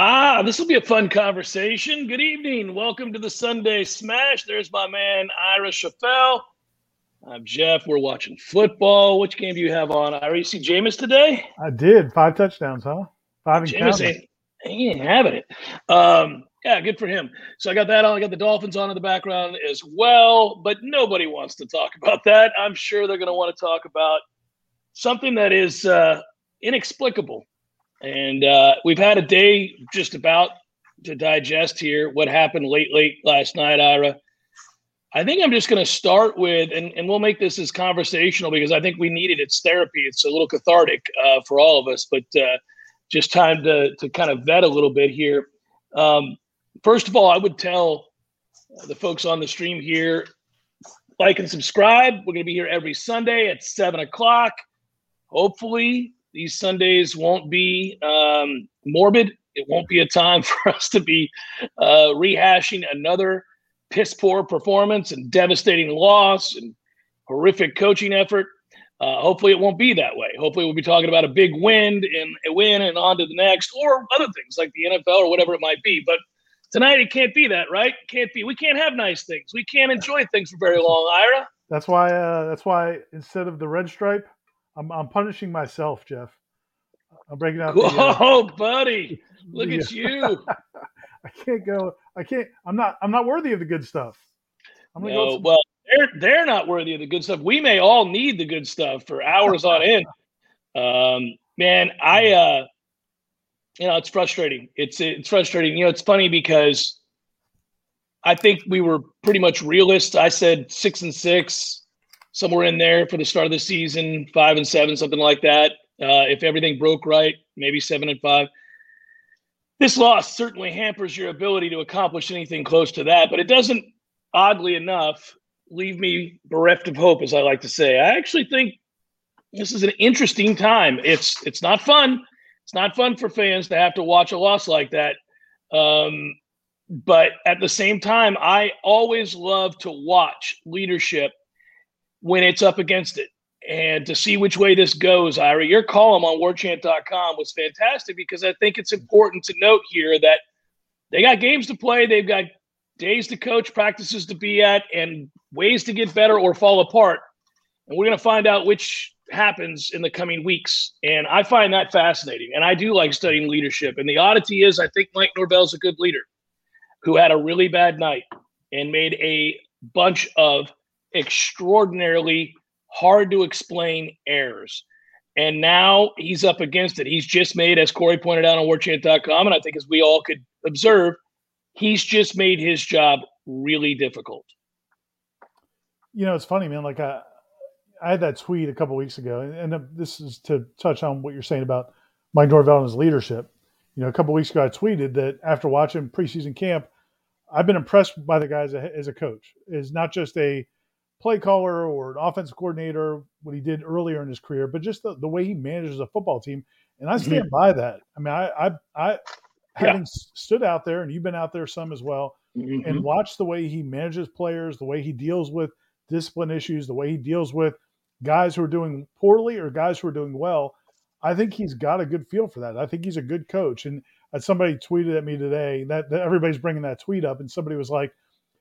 Ah, this will be a fun conversation. Good evening. Welcome to the Sunday Smash. There's my man, Ira Chappelle. I'm Jeff. We're watching football. Which game do you have on, Ira? You see Jameis today? I did five touchdowns, huh? Five and Jameis ain't, he ain't having it. Um, yeah, good for him. So I got that on. I got the Dolphins on in the background as well, but nobody wants to talk about that. I'm sure they're going to want to talk about something that is uh, inexplicable. And uh, we've had a day just about to digest here what happened late, late last night, Ira. I think I'm just going to start with, and, and we'll make this as conversational because I think we need it. It's therapy. It's a little cathartic uh, for all of us, but uh, just time to, to kind of vet a little bit here. Um, first of all, I would tell the folks on the stream here like and subscribe. We're going to be here every Sunday at seven o'clock. Hopefully, these Sundays won't be um, morbid. It won't be a time for us to be uh, rehashing another piss poor performance and devastating loss and horrific coaching effort. Uh, hopefully, it won't be that way. Hopefully, we'll be talking about a big win and a win and on to the next, or other things like the NFL or whatever it might be. But tonight, it can't be that, right? Can't be. We can't have nice things. We can't enjoy things for very long, Ira. That's why. Uh, that's why instead of the red stripe, I'm, I'm punishing myself, Jeff. I'm breaking out. The, uh, Whoa, buddy! Look the, at you. I can't go. I can't. I'm not. I'm not worthy of the good stuff. I'm gonna. No, some- well, they're they're not worthy of the good stuff. We may all need the good stuff for hours on end. Um, man, I uh, you know, it's frustrating. It's it's frustrating. You know, it's funny because I think we were pretty much realists. I said six and six, somewhere in there for the start of the season, five and seven, something like that. Uh, if everything broke right, maybe seven and five. This loss certainly hampers your ability to accomplish anything close to that, but it doesn't, oddly enough, leave me bereft of hope, as I like to say. I actually think this is an interesting time. It's it's not fun. It's not fun for fans to have to watch a loss like that. Um, but at the same time, I always love to watch leadership when it's up against it and to see which way this goes, Ira. Your column on warchant.com was fantastic because I think it's important to note here that they got games to play, they've got days to coach, practices to be at, and ways to get better or fall apart. And we're going to find out which happens in the coming weeks. And I find that fascinating. And I do like studying leadership. And the oddity is, I think Mike Norvell's a good leader who had a really bad night and made a bunch of extraordinarily hard to explain errors. And now he's up against it. He's just made, as Corey pointed out on warchant.com, and I think as we all could observe, he's just made his job really difficult. you know, it's funny, man. Like I, I had that tweet a couple weeks ago, and, and uh, this is to touch on what you're saying about Mike Norvell and his leadership. You know, a couple weeks ago, I tweeted that after watching preseason camp, I've been impressed by the guy as a, as a coach. Is not just a play caller or an offensive coordinator, what he did earlier in his career, but just the, the way he manages a football team. And I stand by that. I mean, I, I, I having s stood out there, and you've been out there some as well, Mhm. and watch the way he manages players, the way he deals with discipline issues, the way he deals with guys who are doing poorly or guys who are doing well. I think he's got a good feel for that. I think he's a good coach. And uh, somebody tweeted at me today that, that everybody's bringing that tweet up, and somebody was like,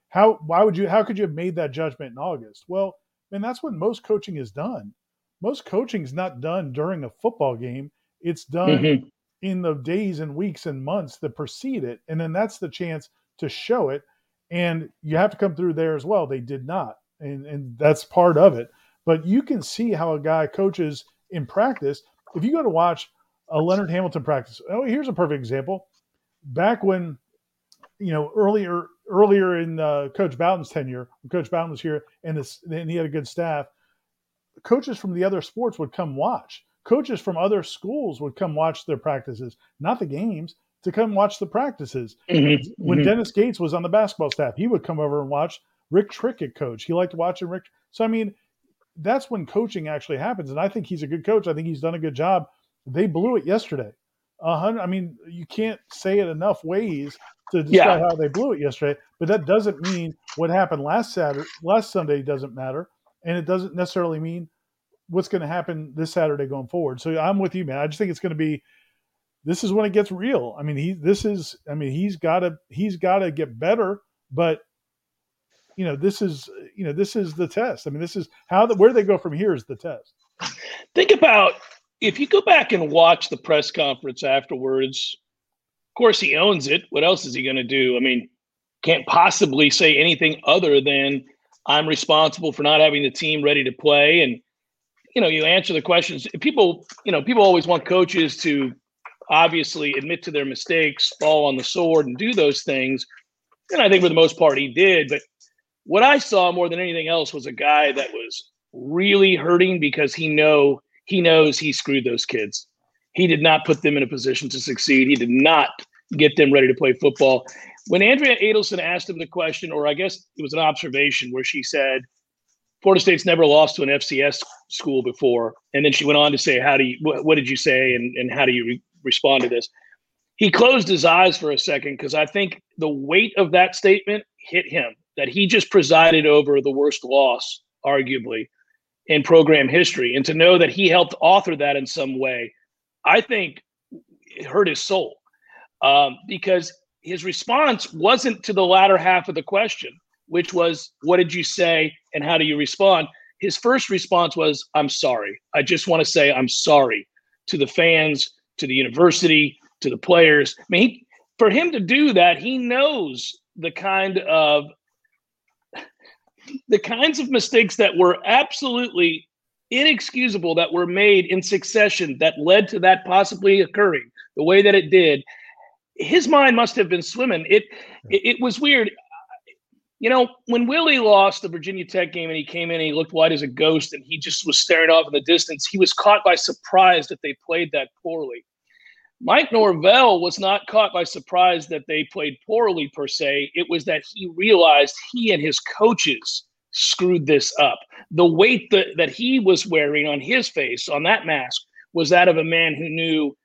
"How? Why would you? How could you have made that judgment in August?" Well, man, that's when most coaching is done. Most coaching is not done during a football game. It's done Mhm. in the days and weeks and months that precede it, and then that's the chance to show it. And you have to come through there as well. They did not, and and that's part of it. But you can see how a guy coaches in practice. If you go to watch a Leonard Hamilton practice, oh, here's a perfect example. Back when, you know, earlier earlier in uh, Coach Bowden's tenure, when Coach Bowden was here, and this, and he had a good staff. Coaches from the other sports would come watch. Coaches from other schools would come watch their practices, not the games, to come watch the practices. Mhm. When Mhm. Dennis Gates was on the basketball staff, he would come over and watch Rick Trickett coach. He liked watching Rick. So I mean, that's when coaching actually happens, and I think he's a good coach. I think he's done a good job. They blew it yesterday. A hundred. I mean, you can't say it enough ways to describe Yeah. how they blew it yesterday. But that doesn't mean what happened last Saturday, last Sunday doesn't matter, and it doesn't necessarily mean what's going to happen this Saturday going forward. So I'm with you, man. I just think it's going to be. This is when it gets real. I mean, he. This is. I mean, he's got to. He's got to get better. But you know, this is. You know, this is the test. I mean, this is how the where they go from here is the test. Think about if you go back and watch the press conference afterwards. Of course, he owns it. What else is he going to do? I mean, can't possibly say anything other than I'm responsible for not having the team ready to play. And you know, you answer the questions. People, you know, people always want coaches to obviously admit to their mistakes, fall on the sword, and do those things. And I think for the most part, he did. But what I saw more than anything else was a guy that was really hurting because he know he knows he screwed those kids. He did not put them in a position to succeed. He did not get them ready to play football. When Andrea Adelson asked him the question, or I guess it was an observation where she said, Florida State's never lost to an FCS school before. And then she went on to say, How do you, what, what did you say? And, and how do you re- respond to this? He closed his eyes for a second because I think the weight of that statement hit him that he just presided over the worst loss, arguably, in program history. And to know that he helped author that in some way, I think it hurt his soul um, because his response wasn't to the latter half of the question, which was, What did you say and how do you respond? His first response was, I'm sorry. I just want to say I'm sorry to the fans, to the university, to the players. I mean, he, for him to do that, he knows the kind of the kinds of mistakes that were absolutely inexcusable that were made in succession that led to that possibly occurring the way that it did his mind must have been swimming. It it, was weird. You know when willie lost the virginia tech game and he came in and he looked white as a ghost and he just was staring off in the distance he was caught by surprise that they played that poorly Mike Norvell was not caught by surprise that they played poorly per se. It was that he realized he and his coaches screwed this up. The weight that, that he was wearing on his face, on that mask, was that of a man who knew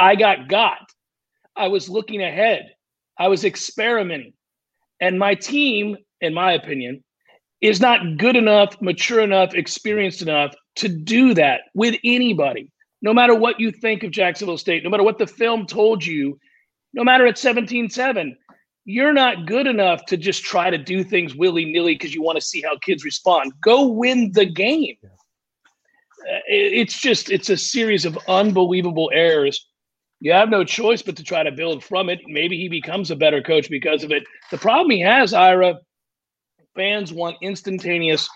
I got got. I was looking ahead. I was experimenting. And my team, in my opinion, is not good enough, mature enough, experienced enough to do that with anybody no matter what you think of Jacksonville State, no matter what the film told you, no matter at 17 7, you're not good enough to just try to do things willy nilly because you want to see how kids respond. Go win the game. Uh, it- It's just, it's a series of unbelievable errors. You have no choice but to try to build from it. Maybe he becomes a better coach because of it. The problem he has, Ira, fans want instantaneous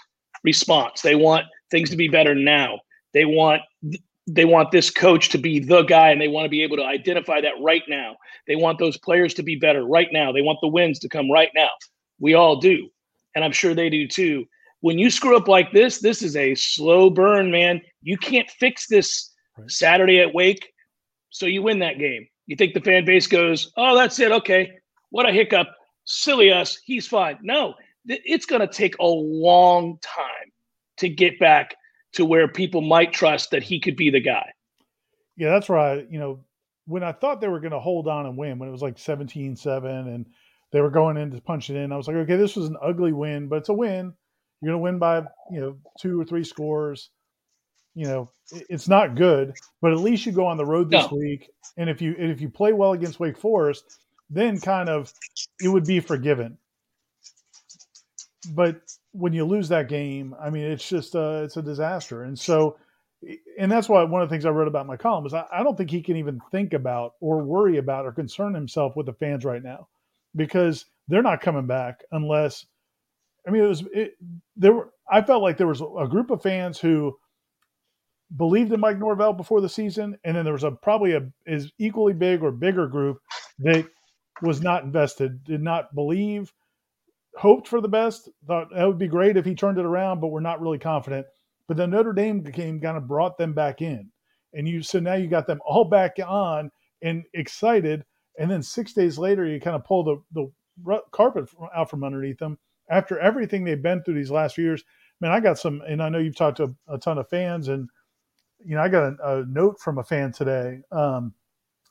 response. They want things to be better now. They want they want this coach to be the guy and they want to be able to identify that right now. They want those players to be better right now. They want the wins to come right now. We all do. And I'm sure they do too. When you screw up like this, this is a slow burn, man. You can't fix this Saturday at Wake. So you win that game. You think the fan base goes, oh, that's it. Okay. What a hiccup. Silly us. He's fine. No, it's going to take a long time to get back to where people might trust that he could be the guy. Yeah, that's right. You know, when I thought they were going to hold on and win, when it was like 17 7 and they were going in to punch it in, I was like, okay, this was an ugly win, but it's a win. You're going to win by you know two or three scores. You know, it's not good, but at least you go on the road this No. week, and if you and if you play well against Wake Forest, then kind of it would be forgiven. But when you lose that game, I mean, it's just uh, it's a disaster, and so and that's why one of the things I wrote about my column is I, I don't think he can even think about or worry about or concern himself with the fans right now because they're not coming back unless I mean it was it, there were I felt like there was a group of fans who believed in Mike Norvell before the season and then there was a probably a is equally big or bigger group that was not invested did not believe hoped for the best thought that would be great if he turned it around but we're not really confident but the Notre Dame game kind of brought them back in. And you so now you got them all back on and excited. And then six days later, you kind of pull the, the carpet out from underneath them after everything they've been through these last few years. Man, I got some, and I know you've talked to a, ton of fans, and you know, I got a, a note from a fan today. Um,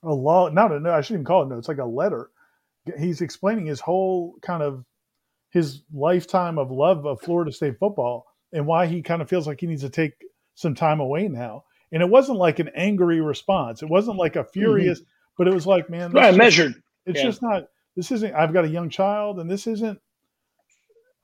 a law, not a note, I shouldn't even call it a note. It's like a letter. He's explaining his whole kind of his lifetime of love of Florida State football and why he kind of feels like he needs to take some time away now. And it wasn't like an angry response. It wasn't like a mm-hmm. furious, but it was like, man, Right, just- measured. It's Yeah. just not. This isn't. I've got a young child, and this isn't.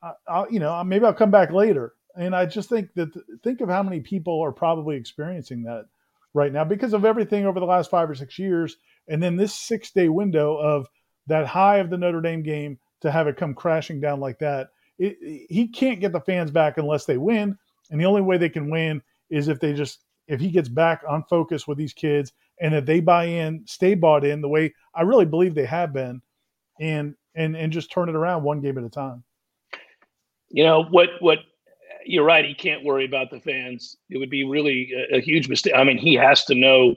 I, I'll, you know, maybe I'll come back later. And I just think that think of how many people are probably experiencing that right now because of everything over the last five or six years, and then this six day window of that high of the Notre Dame game to have it come crashing down like that. It, he can't get the fans back unless they win, and the only way they can win is if they just if he gets back on focus with these kids and if they buy in, stay bought in the way I really believe they have been, and and and just turn it around one game at a time. You know what? What you're right. He can't worry about the fans. It would be really a, a huge mistake. I mean, he has to know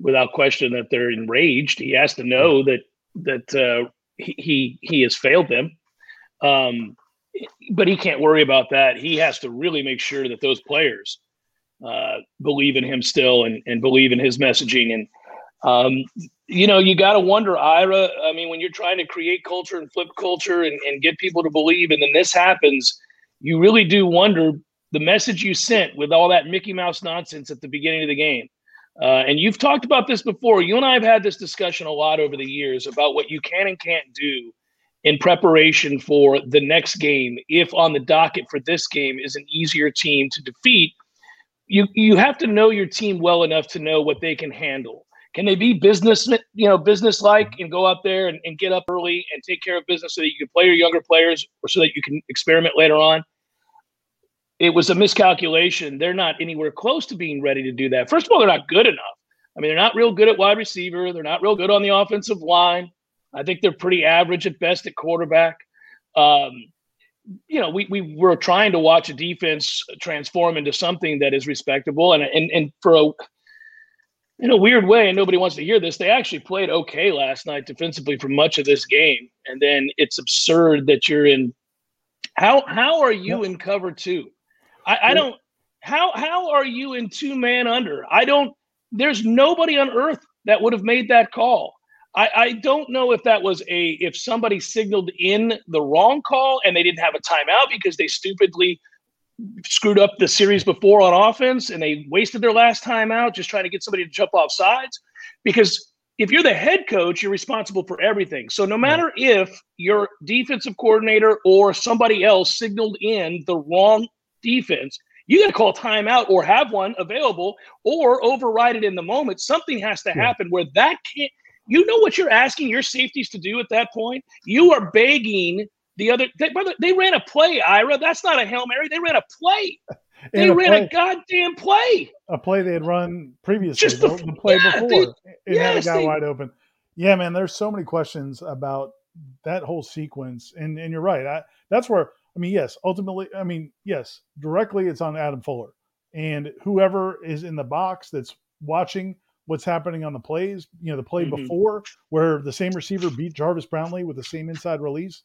without question that they're enraged. He has to know that that uh, he, he has failed them. Um, but he can't worry about that. He has to really make sure that those players uh, believe in him still and, and believe in his messaging. And, um, you know, you got to wonder, Ira, I mean, when you're trying to create culture and flip culture and, and get people to believe, and then this happens, you really do wonder the message you sent with all that Mickey Mouse nonsense at the beginning of the game. Uh, and you've talked about this before. You and I have had this discussion a lot over the years about what you can and can't do in preparation for the next game. If on the docket for this game is an easier team to defeat you you have to know your team well enough to know what they can handle. Can they be business you know business like and go out there and, and get up early and take care of business so that you can play your younger players or so that you can experiment later on it was a miscalculation they're not anywhere close to being ready to do that first of all they're not good enough i mean they're not real good at wide receiver they're not real good on the offensive line I think they're pretty average at best at quarterback. Um, you know, we, we were trying to watch a defense transform into something that is respectable. And, and, and for a, in a weird way, and nobody wants to hear this, they actually played okay last night defensively for much of this game. And then it's absurd that you're in. How, how are you in cover two? I, I don't, how, how are you in two man under? I don't, there's nobody on earth that would have made that call. I, I, don't know if that was a if somebody signaled in the wrong call and they didn't have a timeout because they stupidly screwed up the series before on offense and they wasted their last timeout just trying to get somebody to jump off sides. Because if you're the head coach, you're responsible for everything. So no matter if your defensive coordinator or somebody else signaled in the wrong defense, you got to call timeout or have one available or override it in the moment. Something has to happen where that can't you know what you're asking your safeties to do at that point? You are begging the other. They, brother, they ran a play, Ira. That's not a hail mary. They ran a play. They a ran play- a goddamn play. a play they had run previously, Just the, the play yeah, before. they- it had a guy wide open. Yeah, man, there's so many questions about that whole sequence, and and you're right. I, that's where I mean, yes, ultimately, I mean, yes, directly it's on Adam Fuller and whoever is in the box that's watching what's happening on the plays. You know, the play Mhm. before where the same receiver beat Jarvis Brownlee with the same inside release.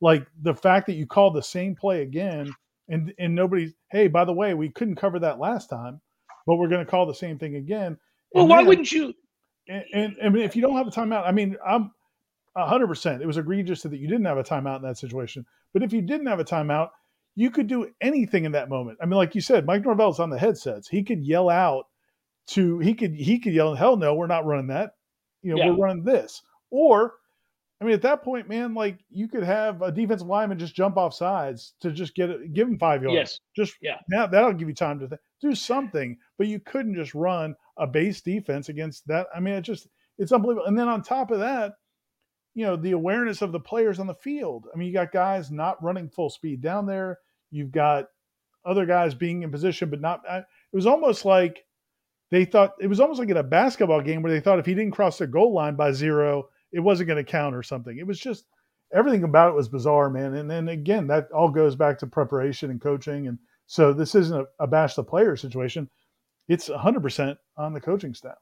Like the fact that you called the same play again, and and nobody's hey, by the way, we couldn't cover that last time, but we're going to call the same thing again. Well, And why then- wouldn't you? and, and, and if you don't have a timeout, I mean, I'm hundred percent. It was egregious that you didn't have a timeout in that situation. But if you didn't have a timeout, you could do anything in that moment. I mean, like you said, Mike Norvell's on the headsets. He could yell out to he could he could yell, "Hell no, we're not running that." You know, Yeah. we're running this. Or, I mean, at that point, man, like you could have a defensive lineman just jump off sides to just get it, give him five yards. Yes. Just Yeah. now that'll give you time to th- do something, but you couldn't just run a base defense against that. I mean, it just it's unbelievable. And then on top of that, you know, the awareness of the players on the field. I mean, you got guys not running full speed down there. You've got other guys being in position, but not. I, it was almost like they thought it was almost like in a basketball game where they thought if he didn't cross the goal line by zero, it wasn't going to count or something. It was just everything about it was bizarre, man. And then again, that all goes back to preparation and coaching. And so this isn't a, a bash the player situation. It's 100% on the coaching staff.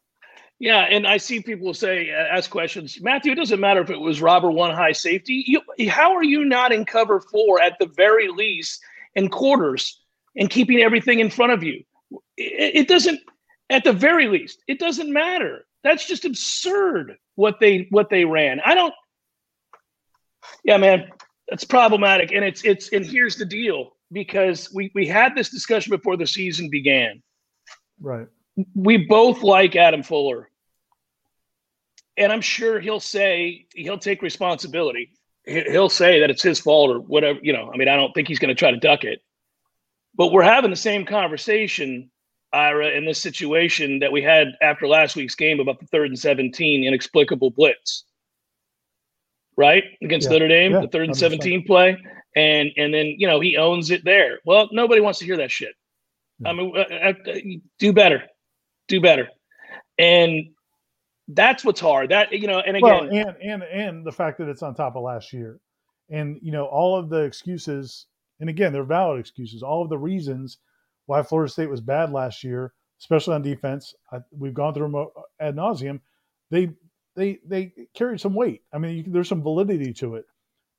Yeah, and I see people say, uh, ask questions. Matthew, it doesn't matter if it was Rob or one high safety. You, how are you not in cover four at the very least in quarters and keeping everything in front of you? It, it doesn't. At the very least, it doesn't matter. That's just absurd what they what they ran. I don't. Yeah, man, that's problematic, and it's it's and here's the deal because we we had this discussion before the season began Right. We both like Adam Fuller. And I'm sure he'll say he'll take responsibility. He- He'll say that it's his fault or whatever, you know. I mean, I don't think he's going to try to duck it. But we're having the same conversation, Ira, in this situation that we had after last week's game about the third and 17 inexplicable blitz. Right? Against Yeah. Notre Dame, Yeah, the third and 100%. 17 play. And and then, you know, he owns it there. Well, nobody wants to hear that shit. I mean, uh, uh, uh, do better, do better, and that's what's hard. That you know, and again, Well, and and and the fact that it's on top of last year, and you know all of the excuses, and again they're valid excuses. All of the reasons why Florida State was bad last year, especially on defense, I, we've gone through them ad nauseum. They they they carried some weight. I mean, you, there's some validity to it,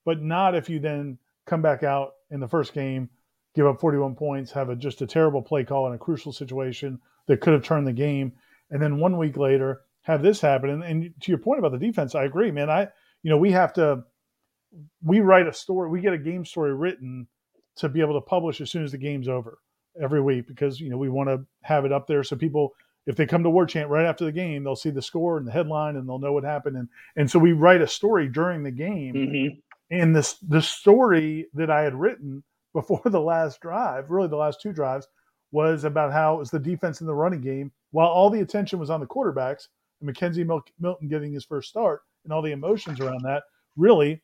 but not if you then come back out in the first game, give up 41 points, have a just a terrible play call in a crucial situation that could have turned the game, and then one week later have this happen. And, and to your point about the defense, I agree, man. I you know we have to we write a story, we get a game story written to be able to publish as soon as the game's over every week because you know we want to have it up there so people if they come to War Chant right after the game, they'll see the score and the headline and they'll know what happened. And and so we write a story during the game. mhm. And this the story that I had written before the last drive, really the last two drives, was about how it was the defense in the running game, while all the attention was on the quarterbacks, and McKenzie Mil- Milton getting his first start, and all the emotions around that. Really,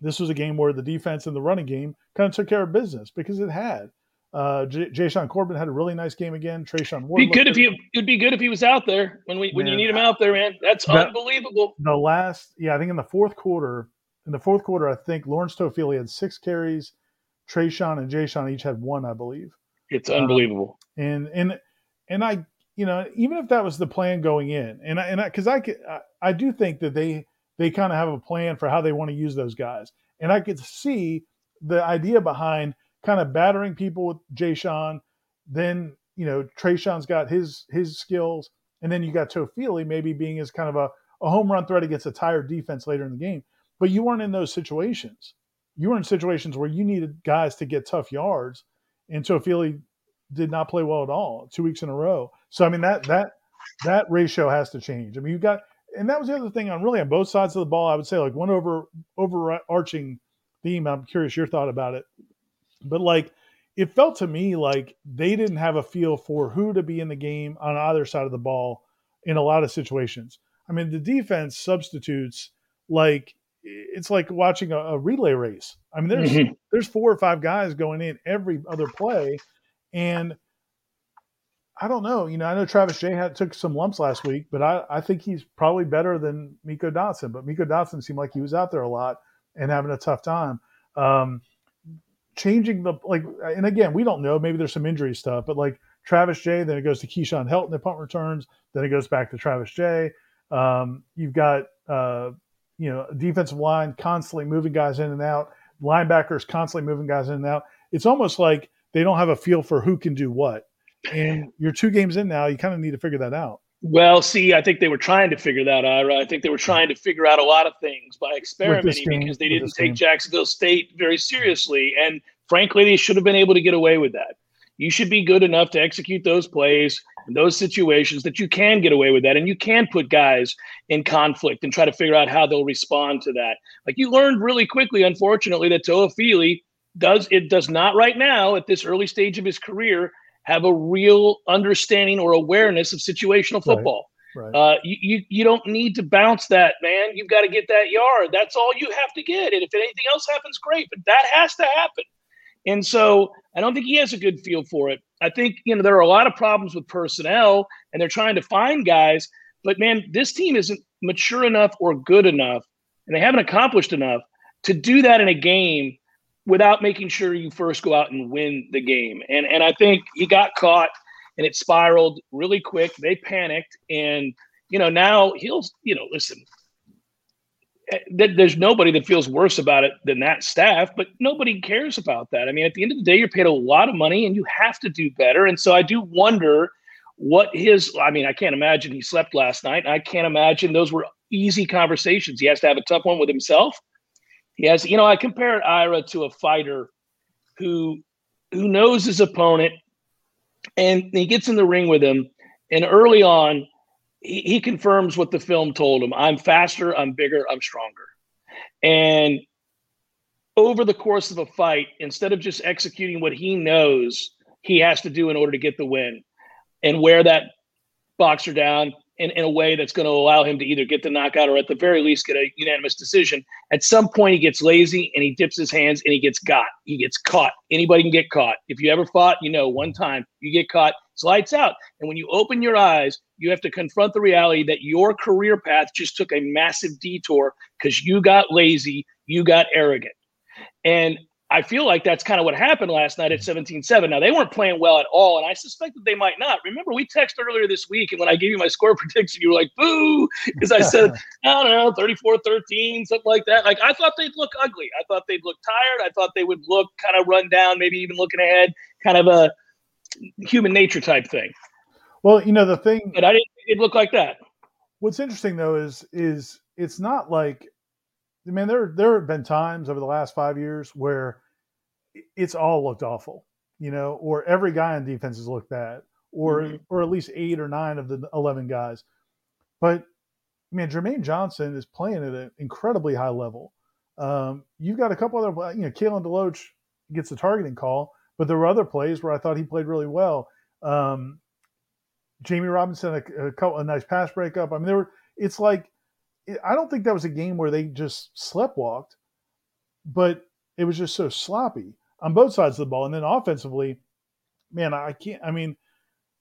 this was a game where the defense and the running game kind of took care of business because it had. Uh, J- Jashaun Corbin had a really nice game again. Treshaun Ward. be good if you. It'd be good if he was out there when we when you need him out there, man. That's that- unbelievable. the last, yeah, I think in the fourth quarter, in the fourth quarter, I think Lawrence Toafili had six carries. Treshaun and Jashaun each had one, I believe. It's uh, unbelievable. and and and I, you know, even if that was the plan going in, and I, and I, because I could, I, I do think that they they kind of have a plan for how they want to use those guys, and I could see the idea behind kind of battering people with Jashaun, then you know Treshaun's got his his skills, and then you got Toafili maybe being as kind of a, a home run threat against a tired defense later in the game, but you weren't in those situations. You were in situations where you needed guys to get tough yards, and Toafili did not play well at all two weeks in a row. So I mean that that that ratio has to change. I mean you got and that was the other thing on really on both sides of the ball. I would say like one over overarching theme. I'm curious your thought about it, but like it felt to me like they didn't have a feel for who to be in the game on either side of the ball in a lot of situations. I mean the defense substitutes like it's like watching a, a relay race. I mean there's Mhm. there's four or five guys going in every other play, and I don't know. You know, I know Travis Jay had took some lumps last week, but I, I think he's probably better than Meiko Dotson. But Meiko Dotson seemed like he was out there a lot and having a tough time. Um, changing the like, and again, we don't know. Maybe there's some injury stuff, but like Travis Jay, then it goes to Keyshawn Helton at punt returns, then it goes back to Travis Jay. Um, you've got uh, you know defensive line constantly moving guys in and out, linebackers constantly moving guys in and out. It's almost like they don't have a feel for who can do what. And you're two games in now, you kind of need to figure that out. Well, see, I think they were trying to figure that out. I think they were trying to figure out a lot of things by experimenting game, because they didn't take game. Jacksonville State very seriously. And frankly, they should have been able to get away with that. You should be good enough to execute those plays in those situations that you can get away with that and you can put guys in conflict and try to figure out how they'll respond to that. Like you learned really quickly, unfortunately, that Toafili does it does not right now at this early stage of his career have a real understanding or awareness of situational football. Right. Uh, you, you you don't need to bounce that, man. You've got to get that yard. That's all you have to get. And if anything else happens, great. But that has to happen. And so I don't think he has a good feel for it. I think you know there are a lot of problems with personnel, and they're trying to find guys. But man, this team isn't mature enough or good enough, and they haven't accomplished enough to do that in a game without making sure you first go out and win the game. And and I think he got caught and it spiraled really quick. They panicked and you know now he'll you know listen Eh, there's nobody that feels worse about it than that staff, but nobody cares about that. I mean, at the end of the day, you're paid a lot of money and you have to do better. And so I do wonder what his, I mean, I can't imagine he slept last night. I can't imagine those were easy conversations. He has to have a tough one with himself he has, you know, I compared Ira to a fighter who who knows his opponent and he gets in the ring with him. And early on, he, he confirms what the film told him. I'm faster, I'm bigger, I'm stronger. And over the course of a fight, instead of just executing what he knows he has to do in order to get the win and wear that boxer down, in, in a way that's going to allow him to either get the knockout or at the very least get a unanimous decision. At some point, he gets lazy and he dips his hands and he gets got. He gets caught. Anybody can get caught. If you ever fought, you know one time you get caught, it's lights out. And when you open your eyes, you have to confront the reality that your career path just took a massive detour because you got lazy, you got arrogant. And I feel like that's kind of what happened last night at mm-hmm. 17 7. Now, they weren't playing well at all, and I suspect that they might not. Remember, we texted earlier this week, and when I gave you my score prediction, you were like, boo, because I said, I don't know, 34 13, something like that. Like, I thought they'd look ugly. I thought they'd look tired. I thought they would look kind of run down, maybe even looking ahead, kind of a human nature type thing. Well, you know, the thing. But I didn't it looked like that. What's interesting, though, is is it's not like I mean, there there have been times over the last five years where it's all looked awful, you know, or every guy on defense has looked bad, or mm-hmm. or at least eight or nine of the eleven guys. But man, Jermaine Johnson is playing at an incredibly high level. Um, you've got a couple other, you know, Kalen DeLoach gets the targeting call, but there were other plays where I thought he played really well. Um, Jammie Robinson, a, a, couple, a nice pass breakup. I mean, there were. It's like I don't think that was a game where they just sleptwalked, but it was just so sloppy on both sides of the ball. And then offensively, man, I can't. I mean,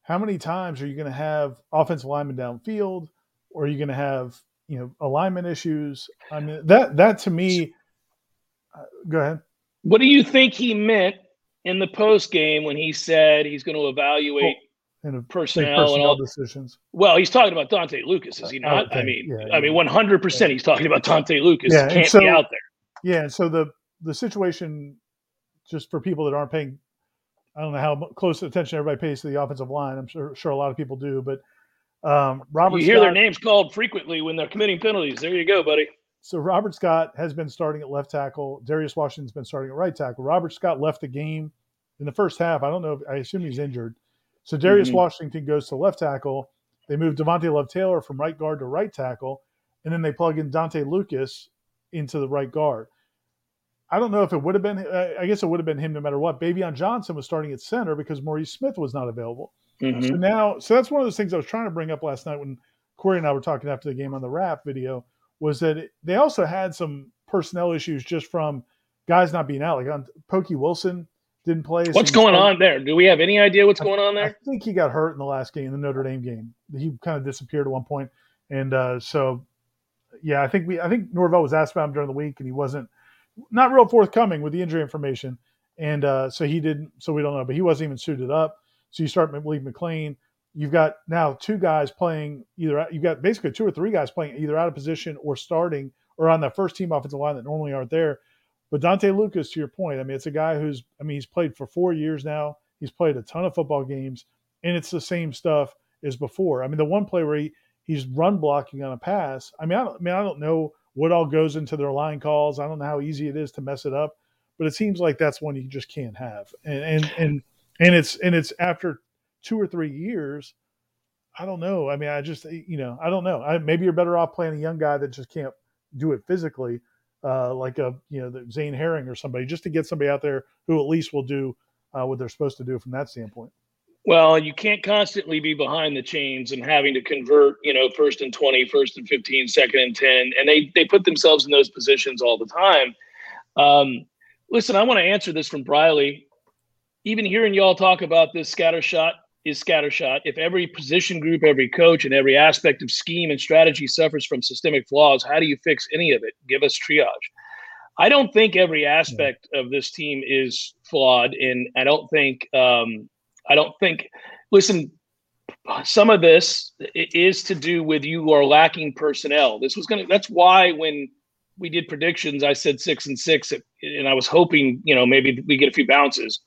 how many times are you going to have offensive linemen downfield, or are you going to have you know alignment issues? I mean, that that to me. Uh, go ahead. What do you think he meant in the post game when he said he's going to evaluate? and personnel, personnel, and all decisions. Well, he's talking about Dontae Lucas, is he not? Okay. I mean, yeah, I mean, one hundred percent, he's talking about Dontae Lucas. Yeah, can't so, be out there. Yeah, and so the the situation, just for people that aren't paying, I don't know how close attention everybody pays to the offensive line. I'm sure, sure a lot of people do, but um, Robert. You hear Scott, their names called frequently when they're committing penalties. There you go, buddy. So Robert Scott has been starting at left tackle. Darius Washington's been starting at right tackle. Robert Scott left the game in the first half. I don't know. If, I assume he's injured. So Darius mm-hmm. Washington goes to left tackle. They move Devontay Love Taylor from right guard to right tackle, and then they plug in Dontae Lucas into the right guard. I don't know if it would have been. I guess it would have been him no matter what. Baveon Johnson was starting at center because Maurice Smith was not available. Mm-hmm. So now, so that's one of those things I was trying to bring up last night when Corey and I were talking after the game on the wrap video. Was that it, they also had some personnel issues just from guys not being out. Like on Pokey Wilson didn't play. What's going on there? Do we have any idea what's going on there? I think he got hurt in the last game, the Notre Dame game. He kind of disappeared at one point, and uh, so yeah, I think we I think Norvell was asked about him during the week, and he wasn't not real forthcoming with the injury information, and uh, so he didn't. So we don't know, but he wasn't even suited up. So you start Malik McLean. You've got now two guys playing either. You've got basically two or three guys playing either out of position or starting or on that first team offensive line that normally aren't there. But Dontae Lucas, to your point, I mean, it's a guy who's, I mean, he's played for four years now. He's played a ton of football games, and it's the same stuff as before. I mean, the one play where he, he's run blocking on a pass. I mean, I, don't, I mean, I don't know what all goes into their line calls. I don't know how easy it is to mess it up. but it seems like that's one you just can't have. And and and and it's and it's after two or three years. I don't know. I mean, I just you know I don't know. I, maybe you're better off playing a young guy that just can't do it physically, uh, like a you know the Zane Herring or somebody, just to get somebody out there who at least will do uh, what they're supposed to do from that standpoint. Well, you can't constantly be behind the chains and having to convert, you know, first and 20, first and 15, second and 10. And they, they put themselves in those positions all the time. Um, listen, I want to answer this from Briley. Even hearing y'all talk about this scatter shot is scatter shot. If every position group, every coach, and every aspect of scheme and strategy suffers from systemic flaws, how do you fix any of it? Give us triage. I don't think every aspect of this team is flawed, and I don't think um, I don't think. Listen, some of this is to do with you are lacking personnel. This was gonna. That's why when we did predictions, I said six and six, and I was hoping you know maybe we get a few bounces,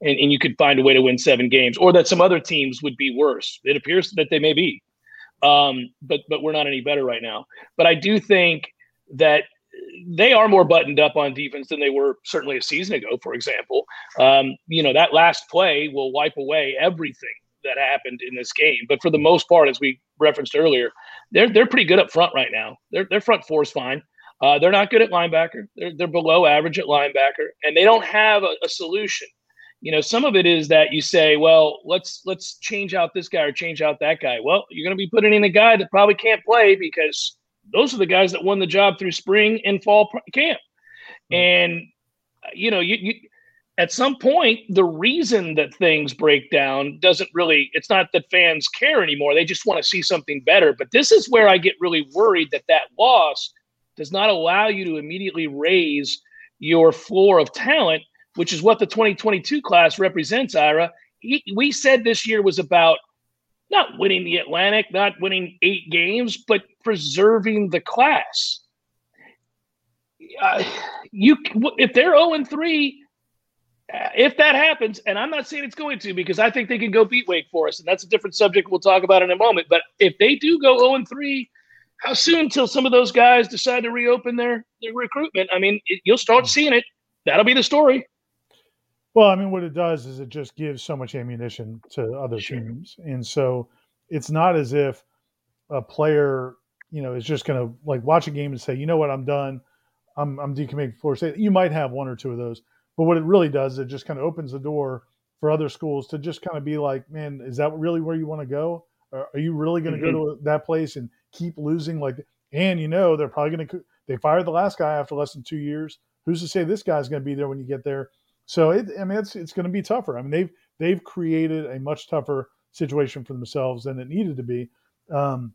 and, and you could find a way to win seven games, or that some other teams would be worse. It appears that they may be, um, but but we're not any better right now. But I do think that they are more buttoned up on defense than they were certainly a season ago, for example. Um, you know, that last play will wipe away everything that happened in this game. But for the most part, as we referenced earlier, they're they're pretty good up front right now. Their their front four is fine. Uh, they're not good at linebacker. They're they're below average at linebacker, and they don't have a, a solution. You know, some of it is that you say, well, let's let's change out this guy or change out that guy. Well, you're going to be putting in a guy that probably can't play because those are the guys that won the job through spring and fall camp. Mm-hmm. And you know, you, you at some point the reason that things break down doesn't really it's not that fans care anymore. They just want to see something better. But this is where I get really worried that that loss does not allow you to immediately raise your floor of talent, which is what the 2022 class represents, Ira. He, we said this year was about not winning the Atlantic, not winning eight games, but preserving the class. Uh, you, if they're 0 and three, uh, if that happens, and I'm not saying it's going to, because I think they can go beat Wake Forest, and that's a different subject we'll talk about in a moment. But if they do go 0 and three, how soon until some of those guys decide to reopen their their recruitment? I mean, it, you'll start seeing it. That'll be the story. Well, I mean, what it does is it just gives so much ammunition to other sure. teams, and so it's not as if a player, you know, is just going to like watch a game and say, you know what, I'm done. I'm I'm decommitting Florida State. You might have one or two of those, but what it really does is it just kind of opens the door for other schools to just kind of be like, man, is that really where you want to go? Or are you really going to mm-hmm. go to that place and keep losing? Like, and you know, they're probably going to. They fired the last guy after less than two years. Who's to say this guy's going to be there when you get there? So it, I mean, it's it's going to be tougher. I mean, they've they've created a much tougher situation for themselves than it needed to be. Um,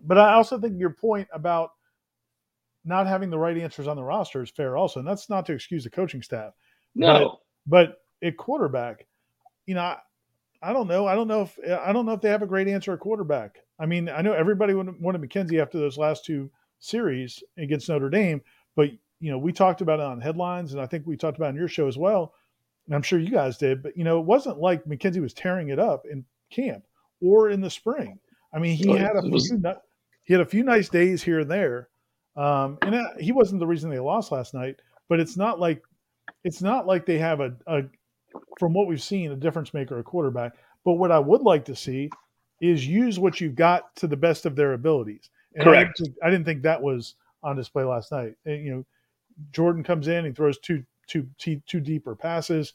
but I also think your point about not having the right answers on the roster is fair, also, and that's not to excuse the coaching staff. No, but, but at quarterback, you know, I, I don't know. I don't know if I don't know if they have a great answer at quarterback. I mean, I know everybody wanted McKenzie after those last two series against Notre Dame, but you know, we talked about it on headlines, and I think we talked about it in your show as well. And I'm sure you guys did, but you know, it wasn't like McKenzie was tearing it up in camp or in the spring. I mean, he had a few, he had a few nice days here and there, um, and uh, he wasn't the reason they lost last night. But it's not like it's not like they have a, a from what we've seen a difference maker, a quarterback. But what I would like to see is use what you've got to the best of their abilities. And Correct. I didn't, I didn't think that was on display last night. And, you know, Jordan comes in, he throws two two two deeper passes,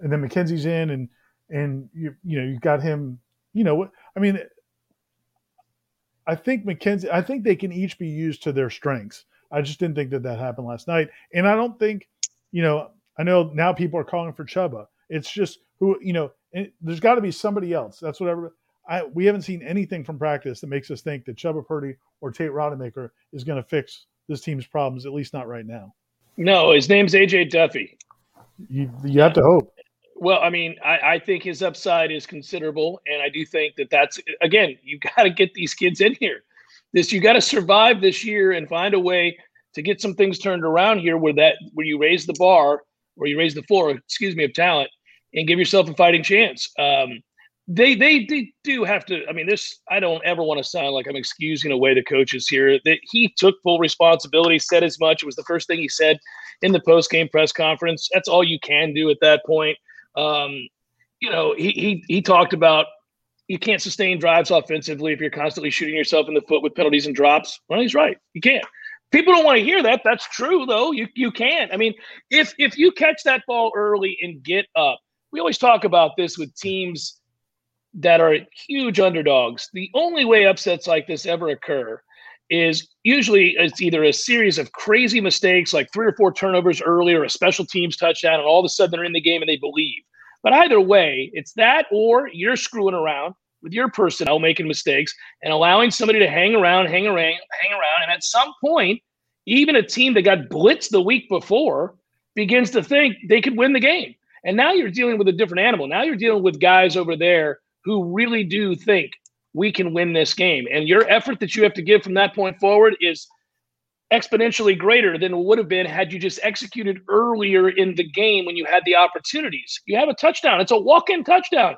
and then McKenzie's in, and and you you know you got him. You know, I mean, I think McKenzie. I think they can each be used to their strengths. I just didn't think that that happened last night, and I don't think, you know, I know now people are calling for Chuba. It's just who you know. there's got to be somebody else. That's whatever. I we haven't seen anything from practice that makes us think that Chuba Purdy or Tate Rodemaker is going to fix this team's problems. At least not right now. No, his name's AJ Duffy. You you have to hope. Well, I mean, I, I think his upside is considerable, and I do think that that's again, you got to get these kids in here. This you got to survive this year and find a way to get some things turned around here, where that where you raise the bar, or you raise the floor, excuse me, of talent, and give yourself a fighting chance. Um, they, they they do have to. I mean, this I don't ever want to sound like I'm excusing away the coaches here. That he took full responsibility, said as much. It was the first thing he said in the post game press conference. That's all you can do at that point. Um, you know, he he he talked about you can't sustain drives offensively if you're constantly shooting yourself in the foot with penalties and drops. Well, he's right. You can't. People don't want to hear that. That's true, though. You you can't. I mean, if if you catch that ball early and get up, we always talk about this with teams that are huge underdogs. The only way upsets like this ever occur is usually it's either a series of crazy mistakes, like three or four turnovers early, or a special teams touchdown, and all of a sudden they're in the game and they believe. But either way, it's that or you're screwing around with your personnel making mistakes and allowing somebody to hang around, hang around, hang around. And at some point, even a team that got blitzed the week before begins to think they could win the game. And now you're dealing with a different animal. Now you're dealing with guys over there who really do think we can win this game. And your effort that you have to give from that point forward is exponentially greater than it would have been had you just executed earlier in the game when you had the opportunities. You have a touchdown. It's a walk-in touchdown.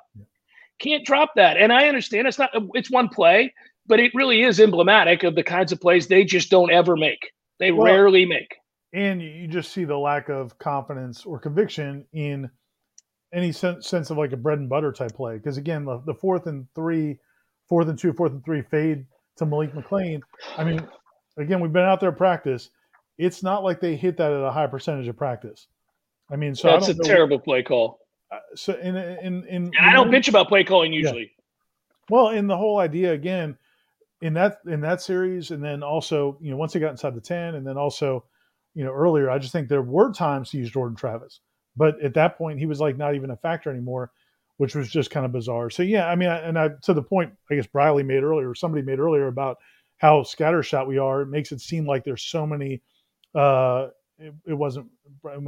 Can't drop that. And I understand it's not it's one play, but it really is emblematic of the kinds of plays they just don't ever make. They well, rarely make. And you just see the lack of confidence or conviction in any sense, sense of like a bread and butter type play. Because again, the, the fourth and three, fourth and two, fourth and three fade to Malik McClain. I mean, again, we've been out there practice. It's not like they hit that at a high percentage of practice. I mean, so that's a terrible play call. Uh, so in in in, and I don't bitch about play calling usually. Yeah. Well, in the whole idea again in that in that series, and then also you know once they got inside the ten, and then also you know earlier, I just think there were times to use Jordan Travis, but at that point he was like not even a factor anymore, which was just kind of bizarre. So yeah, I mean, and I to the point I guess Briley made earlier, or somebody made earlier about how scattershot we are. It makes it seem like there's so many. Uh, it, it wasn't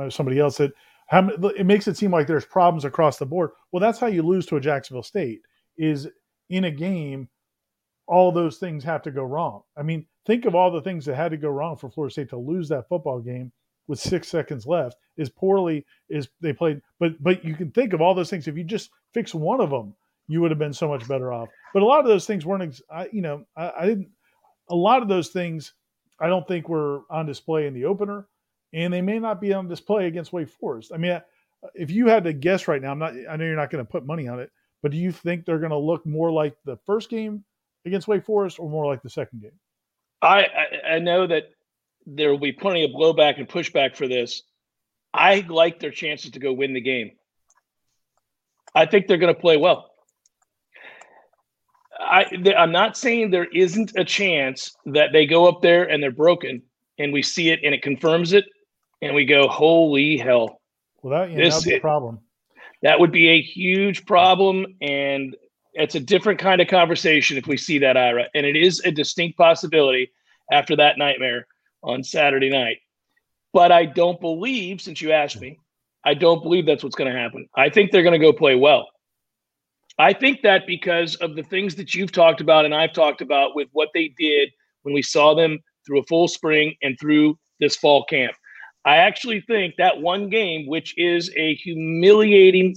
somebody else that how, it makes it seem like there's problems across the board. Well, that's how you lose to a Jacksonville State is in a game. All those things have to go wrong. I mean, think of all the things that had to go wrong for Florida State to lose that football game with six seconds left. Is poorly is they played, but but you can think of all those things. If you just fix one of them, you would have been so much better off. But a lot of those things weren't. I, you know, I, I didn't a lot of those things I don't think were on display in the opener, and they may not be on display against Wake Forest. I mean, if you had to guess right now, I'm not. I know you're not going to put money on it, but do you think they're going to look more like the first game against Wake Forest or more like the second game? I, I know that there will be plenty of blowback and pushback for this. I like their chances to go win the game. I think they're going to play well. I, I'm not saying there isn't a chance that they go up there and they're broken, and we see it and it confirms it, and we go, "Holy hell!" Well, that, yeah, this, that'd be a problem. That would be a huge problem, and it's a different kind of conversation if we see that Ira, and it is a distinct possibility after that nightmare on Saturday night. But I don't believe, since you asked me, I don't believe that's what's going to happen. I think they're going to go play well. I think that because of the things that you've talked about and I've talked about with what they did when we saw them through a full spring and through this fall camp. I actually think that one game, which is a humiliating,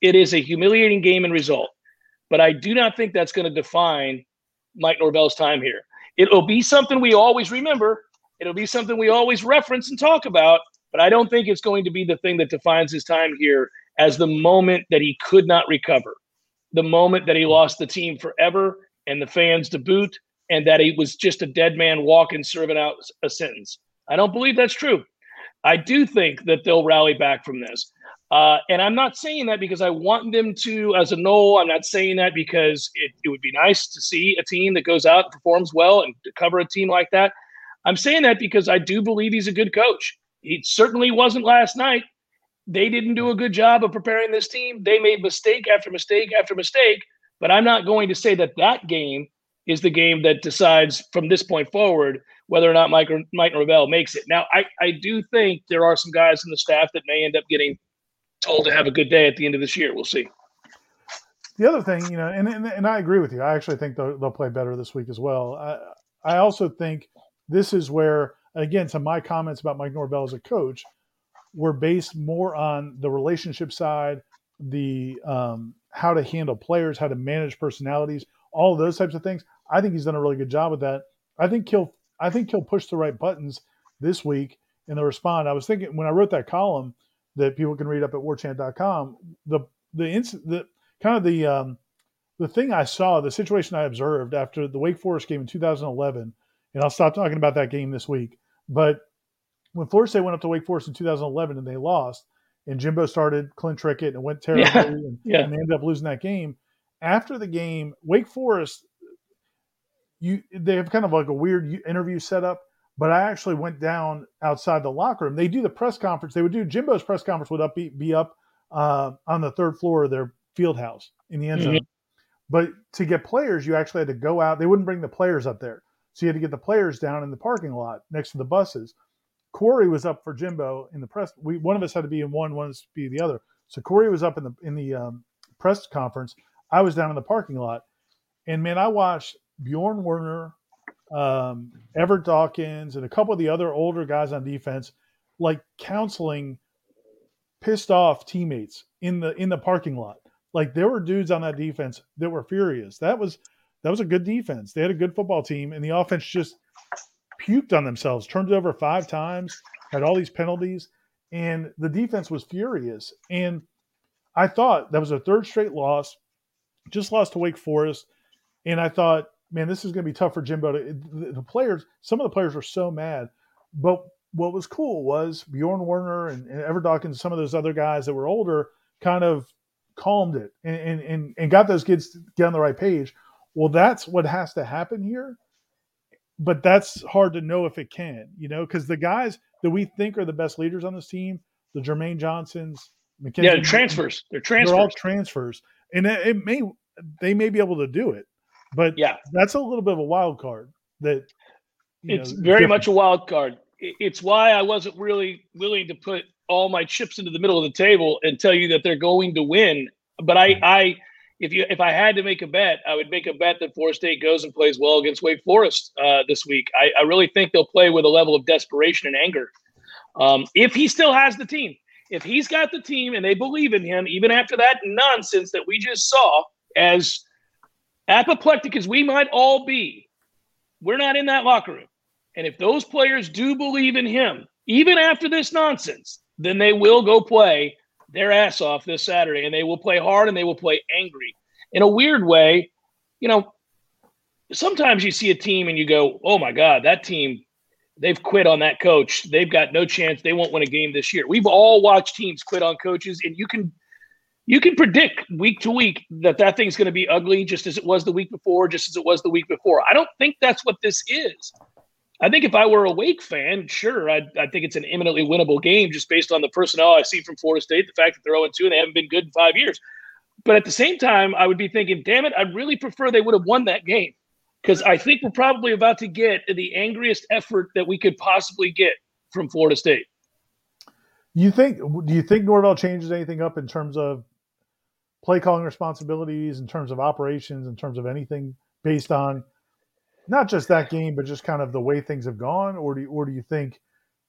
it is a humiliating game and result. But I do not think that's going to define Mike Norvell's time here. It'll be something we always remember. It'll be something we always reference and talk about. But I don't think it's going to be the thing that defines his time here as the moment that he could not recover the moment that he lost the team forever and the fans to boot, and that he was just a dead man walking, serving out a sentence. I don't believe that's true. I do think that they'll rally back from this. Uh, and I'm not saying that because I want them to, as a no, I'm not saying that because it, it would be nice to see a team that goes out and performs well and to cover a team like that. I'm saying that because I do believe he's a good coach. He certainly wasn't last night, they didn't do a good job of preparing this team. They made mistake after mistake after mistake. But I'm not going to say that that game is the game that decides from this point forward whether or not Mike, Mike Norvell makes it. Now, I, I do think there are some guys in the staff that may end up getting told to have a good day at the end of this year. We'll see. The other thing, you know, and, and, and I agree with you. I actually think they'll, they'll play better this week as well. I, I also think this is where, again, to my comments about Mike Norvell as a coach – were based more on the relationship side, the um, how to handle players, how to manage personalities, all those types of things. I think he's done a really good job with that. I think he'll I think he'll push the right buttons this week and they'll respond. I was thinking when I wrote that column that people can read up at warchant.com, the the the kind of the um, the thing I saw, the situation I observed after the Wake Forest game in 2011, and I'll stop talking about that game this week. But when Florida State went up to Wake Forest in 2011 and they lost, and Jimbo started Clint Trickett and it went terribly, Yeah, and, yeah. and they ended up losing that game. After the game, Wake Forest, you they have kind of like a weird interview setup. But I actually went down outside the locker room. They do the press conference. They would do Jimbo's press conference would up be, be up uh, on the third floor of their field house in the end zone. Mhm. But to get players, you actually had to go out. They wouldn't bring the players up there, so you had to get the players down in the parking lot next to the buses. Corey was up for Jimbo in the press. We one of us had to be in one, one to be the other. So Corey was up in the in the um, press conference. I was down in the parking lot, and man, I watched Bjorn Werner, um, Everett Dawkins, and a couple of the other older guys on defense, like counseling pissed off teammates in the in the parking lot. Like there were dudes on that defense that were furious. That was that was a good defense. They had a good football team, and the offense just puked on themselves, turned it over five times, had all these penalties, and the defense was furious. And I thought that was a third straight loss, just lost to Wake Forest, and I thought, man, this is going to be tough for Jimbo. To, the, the players, some of the players were so mad, but what was cool was Bjorn Werner and, and Ever Dawkins, some of those other guys that were older, kind of calmed it and, and, and, and got those kids to get on the right page. Well, that's what has to happen here. But that's hard to know if it can, you know, because the guys that we think are the best leaders on this team, the Jermaine Johnsons, McKenzie, Yeah, transfers. They're transfers. they're all transfers. transfers, and it, it may they may be able to do it, but Yeah. that's a little bit of a wild card. That it's know, very different. much a wild card. It's why I wasn't really willing to put all my chips into the middle of the table and tell you that they're going to win. But I, I, if you, if I had to make a bet, I would make a bet that Florida State goes and plays well against Wake Forest uh, this week. I, I really think they'll play with a level of desperation and anger. Um, if he still has the team, if he's got the team and they believe in him, even after that nonsense that we just saw, as apoplectic as we might all be, we're not in that locker room. And if those players do believe in him, even after this nonsense, then they will go play their ass off this Saturday and they will play hard and they will play angry. In a weird way, you know, sometimes you see a team and you go, oh my God, that team, they've quit on that coach. They've got no chance. They won't win a game this year. We've all watched teams quit on coaches and you can you can predict week to week that that thing's going to be ugly just as it was the week before just as it was the week before i don't think that's what this is i think if i were a wake fan sure i i think it's an imminently winnable game just based on the personnel i see from florida state the fact that they're 0-2 and they haven't been good in five years but at the same time i would be thinking damn it i'd really prefer they would have won that game because i think we're probably about to get the angriest effort that we could possibly get from florida state You think? Do you think Norvell changes anything up in terms of play calling responsibilities, in terms of operations, in terms of anything based on not just that game, but just kind of the way things have gone, or do you, or do you think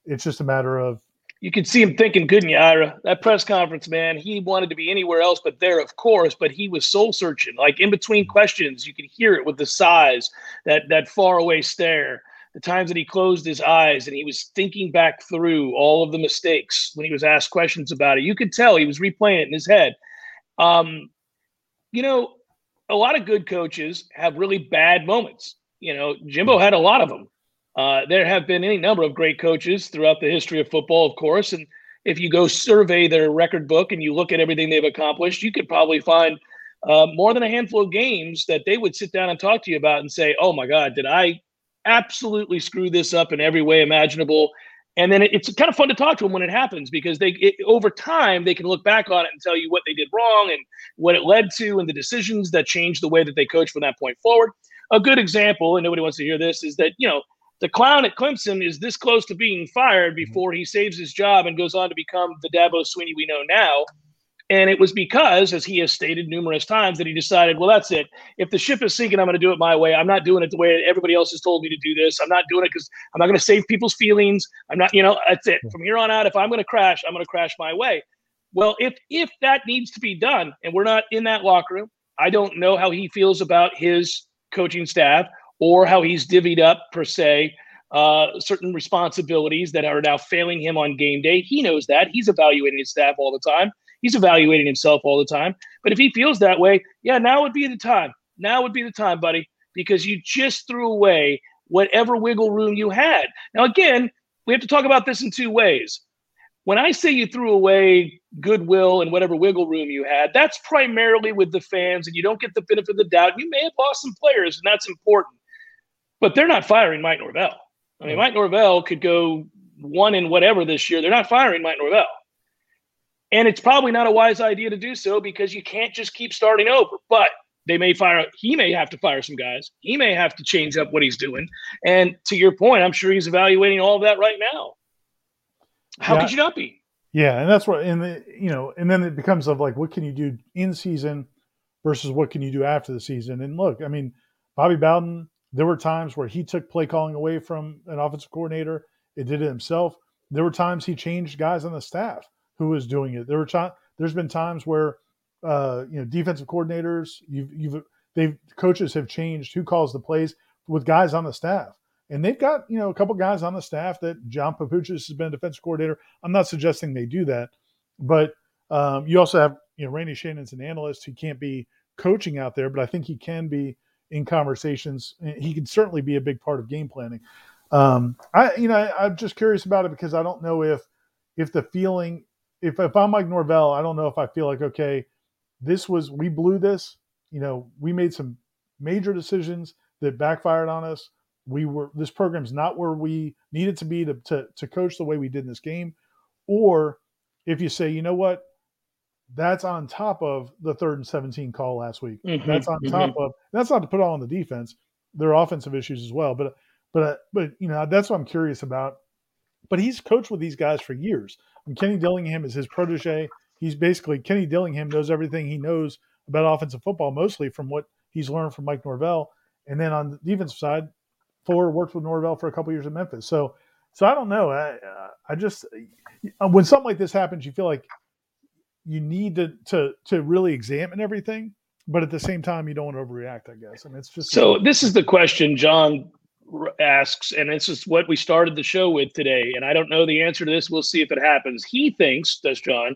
it's just a matter of you could see him thinking, you, Ira? That press conference, man, he wanted to be anywhere else but there, of course, but he was soul searching. Like in between questions, you could hear it with the sighs, that that far away stare, the times that he closed his eyes and he was thinking back through all of the mistakes when he was asked questions about it. You could tell he was replaying it in his head. Um, you know, a lot of good coaches have really bad moments. You know, Jimbo had a lot of them. Uh, there have been any number of great coaches throughout the history of football, of course. And if you go survey their record book and you look at everything they've accomplished, you could probably find uh, more than a handful of games that they would sit down and talk to you about and say, "Oh my God, did I absolutely screw this up in every way imaginable?" And then it, it's kind of fun to talk to them when it happens because they, it, over time, they can look back on it and tell you what they did wrong and what it led to, and the decisions that changed the way that they coach from that point forward. A good example, and nobody wants to hear this, is that you know the clown at Clemson is this close to being fired mm-hmm. before he saves his job and goes on to become the Dabo Swinney we know now. And it was because, as he has stated numerous times, that he decided, well, that's it. If the ship is sinking, I'm going to do it my way. I'm not doing it the way everybody else has told me to do this. I'm not doing it because I'm not going to save people's feelings. I'm not, you know, that's it. From here on out, if I'm going to crash, I'm going to crash my way. Well, if if that needs to be done, and we're not in that locker room, I don't know how he feels about his coaching staff or how he's divvied up per se uh, certain responsibilities that are now failing him on game day. He knows that. He's evaluating his staff all the time. He's evaluating himself all the time. But if he feels that way, yeah, now would be the time. Now would be the time, buddy, because you just threw away whatever wiggle room you had. Now, again, we have to talk about this in two ways. When I say you threw away goodwill and whatever wiggle room you had, that's primarily with the fans, and you don't get the benefit of the doubt. You may have lost some players, and that's important. But they're not firing Mike Norvell. I mean, Mike Norvell could go one in whatever this year. They're not firing Mike Norvell. And it's probably not a wise idea to do so because you can't just keep starting over. But they may fire, he may have to fire some guys. He may have to change up what he's doing. And to your point, I'm sure he's evaluating all of that right now. How Yeah. could you not be? Yeah, and that's what, and the, you know, and then it becomes of like, what can you do in season versus what can you do after the season? And look, I mean, Bobby Bowden, there were times where he took play calling away from an offensive coordinator. It did it himself. There were times he changed guys on the staff who was doing it. There were times. There's been times where, uh, you know, defensive coordinators, you've, you've, they've coaches have changed who calls the plays with guys on the staff. And they've got, you know, a couple guys on the staff that John Papuchis has been defensive coordinator. I'm not suggesting they do that, but um, you also have, you know, Randy Shannon's an analyst who can't be coaching out there, but I think he can be in conversations. He can certainly be a big part of game planning. Um, I, you know, I, I'm just curious about it because I don't know if, if the feeling, if, if I'm Mike Norvell, I don't know if I feel like, okay, this was, we blew this, you know, we made some major decisions that backfired on us we were this program's not where we needed to be to, to, to coach the way we did in this game. Or if you say you know what? That's on top of the third and 17 call last week. Mhm, that's on top of that's not to put all on the defense. There are offensive issues as well but but but you know that's what i'm curious about. But he's coached with these guys for years. And kenny dillingham is his protege. He's basically kenny dillingham knows everything he knows about offensive football mostly from what he's learned from mike norvell. And then on the defensive side Fuller worked with Norvell for a couple years in Memphis. So, so I don't know. I, uh, I just when something like this happens, you feel like you need to to to really examine everything, but at the same time, you don't want to overreact. I guess, and it's just So this is the question John asks, and this is what we started the show with today. And I don't know the answer to this. We'll see if it happens. He thinks, does John,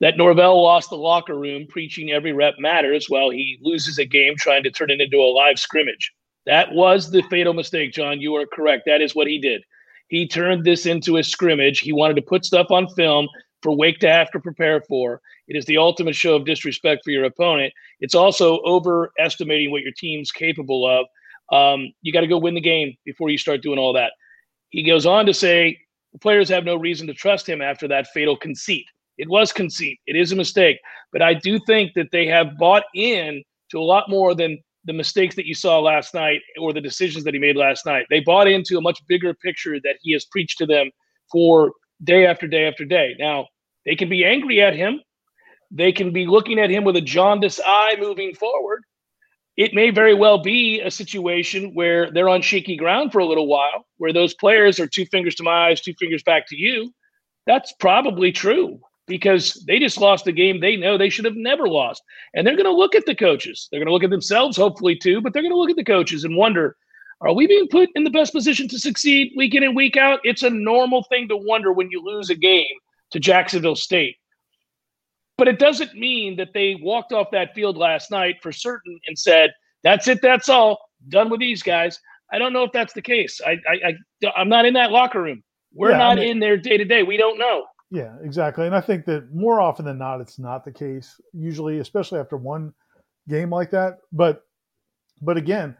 that Norvell lost the locker room preaching every rep matters while he loses a game trying to turn it into a live scrimmage. That was the fatal mistake, John. You are correct. That is what he did. He turned this into a scrimmage. He wanted to put stuff on film for Wake to have to prepare for. It is the ultimate show of disrespect for your opponent. It's also overestimating what your team's capable of. Um, you got to go win the game before you start doing all that. He goes on to say players have no reason to trust him after that fatal conceit. It was conceit. It is a mistake. But I do think that they have bought in to a lot more than the mistakes that you saw last night or the decisions that he made last night. They bought into a much bigger picture that he has preached to them for day after day after day. Now, they can be angry at him. They can be looking at him with a jaundiced eye moving forward. It may very well be a situation where they're on shaky ground for a little while, where those players are two fingers to my eyes, two fingers back to you. That's probably true because they just lost a game they know they should have never lost. And they're going to look at the coaches. They're going to look at themselves, hopefully, too, but they're going to look at the coaches and wonder are we being put in the best position to succeed week in and week out? It's a normal thing to wonder when you lose a game to Jacksonville State. But it doesn't mean that they walked off that field last night for certain and said, that's it, that's all, done with these guys. I don't know if that's the case. I, I, I I'm not in that locker room. We're Yeah, I not mean- in there day to day. We don't know. Yeah, exactly. And I think that more often than not, it's not the case. Usually, especially after one game like that. But, but again,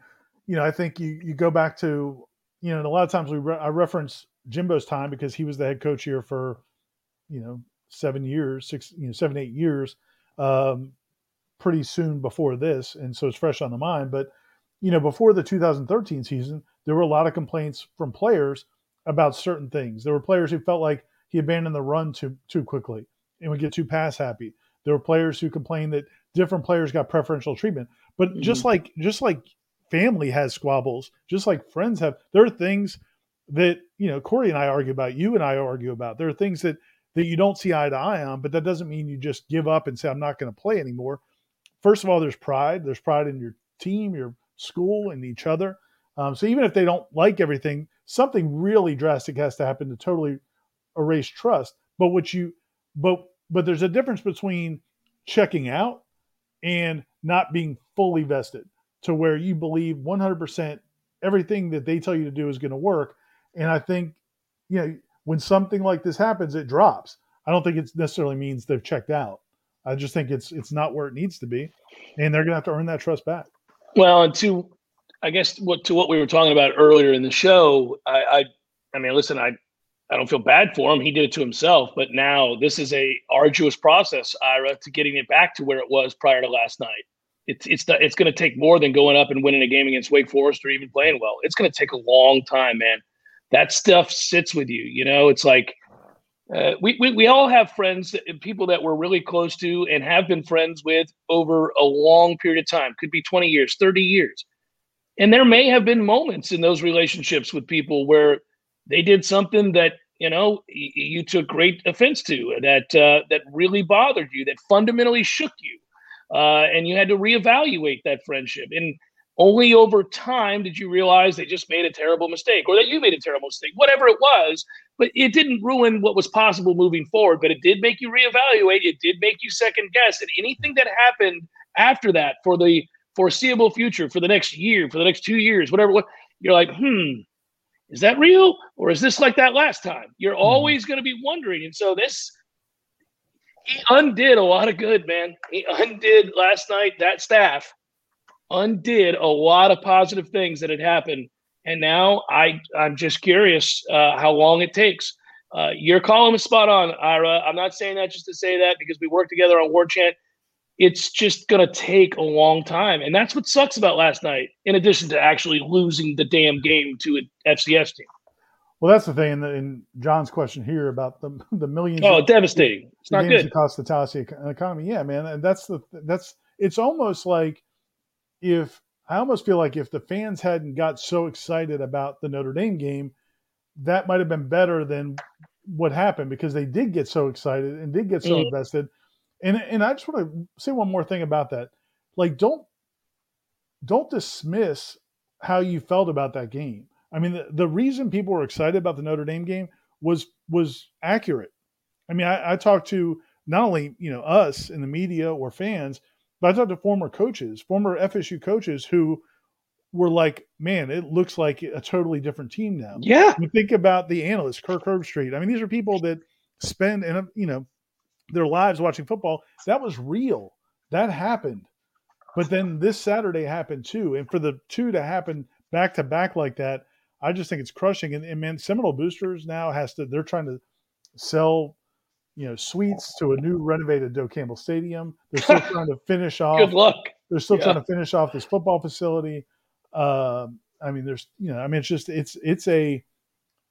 you know, I think you you go back to you know, and a lot of times we re- I reference Jimbo's time because he was the head coach here for, you know, seven years, six, you know, seven eight years, um, pretty soon before this, and so it's fresh on the mind. But you know, before the 2013 season, there were a lot of complaints from players about certain things. There were players who felt like he abandoned the run too too quickly and would get too pass happy. There were players who complained that different players got preferential treatment. But just like just like family has squabbles, just like friends have, there are things that you know Corey and I argue about, you and I argue about. There are things that that you don't see eye to eye on, but that doesn't mean you just give up and say, I'm not going to play anymore. First of all, there's pride. There's pride in your team, your school, and each other. Um, so even if they don't like everything, something really drastic has to happen to totally erase trust. But what you, but but there's a difference between checking out and not being fully vested to where you believe 100% everything that they tell you to do is going to work. And I think, you know, when something like this happens, it drops. I don't think it necessarily means they've checked out. I just think it's it's not where it needs to be, and they're going to have to earn that trust back. Well, and to, I guess what to what we were talking about earlier in the show, I, I, I mean, listen, I, I don't feel bad for him. He did it to himself, but now this is a arduous process, Ira, to getting it back to where it was prior to last night. It's it's the, it's going to take more than going up and winning a game against Wake Forest or even playing well. It's going to take a long time, man. That stuff sits with you. You know, it's like uh, we, we we all have friends, people that we're really close to and have been friends with over a long period of time. Could be twenty years, thirty years, and there may have been moments in those relationships with people where they did something that you know you took great offense to, that uh, that really bothered you, that fundamentally shook you uh, and you had to reevaluate that friendship. And only over time did you realize they just made a terrible mistake or that you made a terrible mistake, whatever it was. But it didn't ruin what was possible moving forward, but it did make you reevaluate. It did make you second guess. And anything that happened after that for the foreseeable future, for the next year, for the next two years, whatever, you're like, hmm, is that real or is this like that last time? You're mm-hmm. always going to be wondering. And so this he undid a lot of good, man. He undid last night that staff undid a lot of positive things that had happened. And now I I'm just curious uh, how long it takes. Uh, your column is spot on, Ira. I'm not saying that just to say that because we work together on War Chant. It's just going to take a long time. And that's what sucks about last night, in addition to actually losing the damn game to an FCS team. Well, that's the thing. In, the, in John's question here about the the millions. Oh, of, devastating! It's not good. It cost the Tallahassee economy. Yeah, man, and that's the that's. It's almost like if I almost feel like if the fans hadn't got so excited about the Notre Dame game, that might have been better than what happened because they did get so excited and did get so mm-hmm. invested. And and I just want to say one more thing about that. Like, don't don't dismiss how you felt about that game I mean, the, the reason people were excited about the Notre Dame game was was accurate. I mean, I, I talked to not only you know us in the media or fans, but I talked to former coaches, former FSU coaches who were like, "Man, it looks like a totally different team now." Yeah. You think about the analysts, Kirk Herbstreit. I mean, these are people that spend and you know their lives watching football. That was real. That happened. But then this Saturday happened too, and for the two to happen back to back like that, I just think it's crushing. And, and man, Seminole Boosters now has to. They're trying to sell, you know, suites to a new renovated Doak Campbell Stadium. They're still trying to finish off. Good luck. They're still yeah. trying to finish off this football facility. Um, I mean, there's, you know, I mean, it's just, it's, it's a,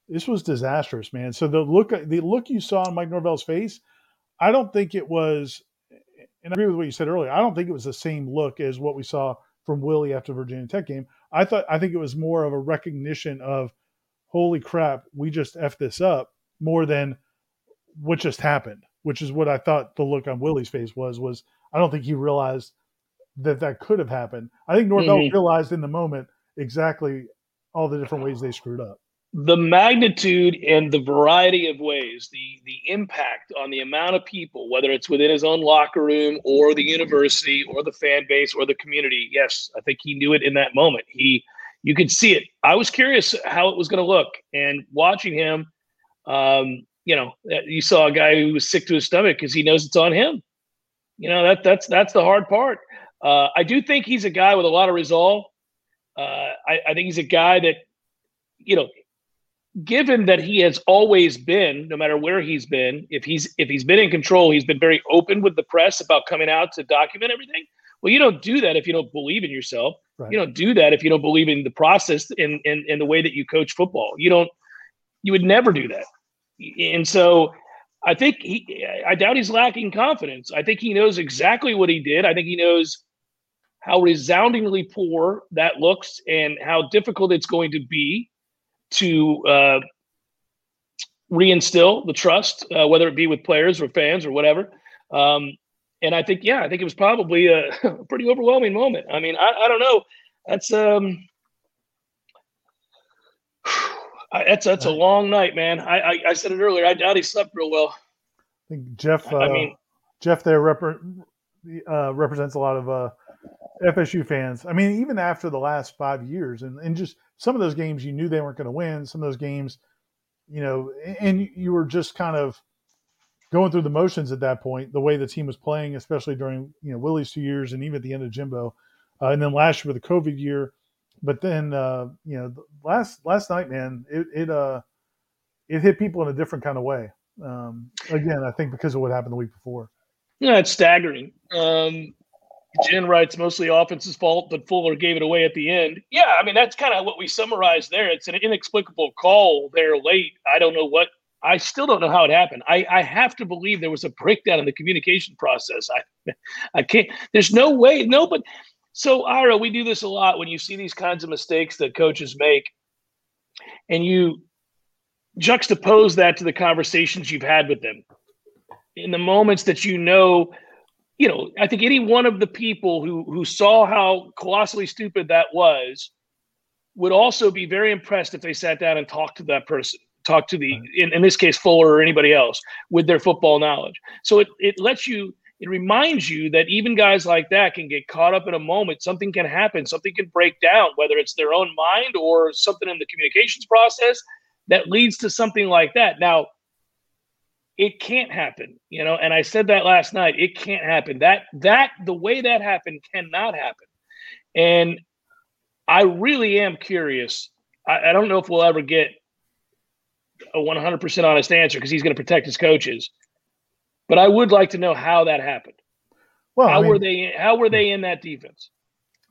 this was disastrous, man. So the look, the look you saw on Mike Norvell's face, I don't think it was, and I agree with what you said earlier. I don't think it was the same look as what we saw from Willie after Virginia Tech game. I thought I think it was more of a recognition of holy crap, we just f this up more than what just happened, which is what I thought the look on Willie's face was. Was I don't think he realized that that could have happened. I think Norvell mm-hmm. realized in the moment exactly all the different ways they screwed up the magnitude and the variety of ways, the the impact on the amount of people, whether it's within his own locker room or the university or the fan base or the community. Yes, I think he knew it in that moment. He you could see it. I was curious how it was going to look, and watching him, um, you know, uh, you saw a guy who was sick to his stomach because he knows it's on him. You know that that's that's the hard part. Uh, I do think he's a guy with a lot of resolve. Uh, I, I think he's a guy that, you know, given that he has always been no matter where he's been if he's if he's been in control he's been very open with the press about coming out to document everything. Well you don't do that if you don't believe in yourself. Right. you don't do that if you don't believe in the process and in, in the way that you coach football. You don't you would never do that. And so i think he i doubt he's lacking confidence. I think he knows exactly what he did. I think he knows how resoundingly poor that looks and how difficult it's going to be to uh, reinstill the trust, uh, whether it be with players or fans or whatever. Um, and I think, yeah, I think it was probably a, pretty overwhelming moment. I mean, I, I don't know. That's um, I, that's that's a long night, man. I, I, I said it earlier. I doubt he slept real well. I think Jeff. Uh, I mean, Jeff there rep- uh, represents a lot of uh, FSU fans. I mean, even after the last five years, and, and just some of those games, you knew they weren't going to win. Some of those games, you know, and you were just kind of going through the motions at that point. The way the team was playing, especially during you know Willie's two years, and even at the end of Jimbo, uh, and then last year with the COVID year. But then, uh, you know, last last night, man, it it uh it hit people in a different kind of way. Um, again, I think because of what happened the week before. Yeah, it's staggering. Um, Jen writes mostly offense's fault, but Fuller gave it away at the end. Yeah, I mean that's kind of what we summarized there. It's an inexplicable call there late. I don't know what. I still don't know how it happened. I, I have to believe there was a breakdown in the communication process. I I can't. There's no way. No, but so Ira, we do this a lot when you see these kinds of mistakes that coaches make, and you juxtapose that to the conversations you've had with them in the moments that you know you know, I think any one of the people who who saw how colossally stupid that was would also be very impressed if they sat down and talked to that person, talked to the in, in this case Fuller or anybody else with their football knowledge. So it it lets you it reminds you that even guys like that can get caught up in a moment. Something can happen, something can break down, whether it's their own mind or something in the communications process that leads to something like that. Now, it can't happen you know? And i said that last night it can't happen. That that the way that happened cannot happen. And i really am curious. I, I don't know if we'll ever get a 100% honest answer because he's going to protect his coaches but i would like to know how that happened. Well how I mean, were they how were they in that defense?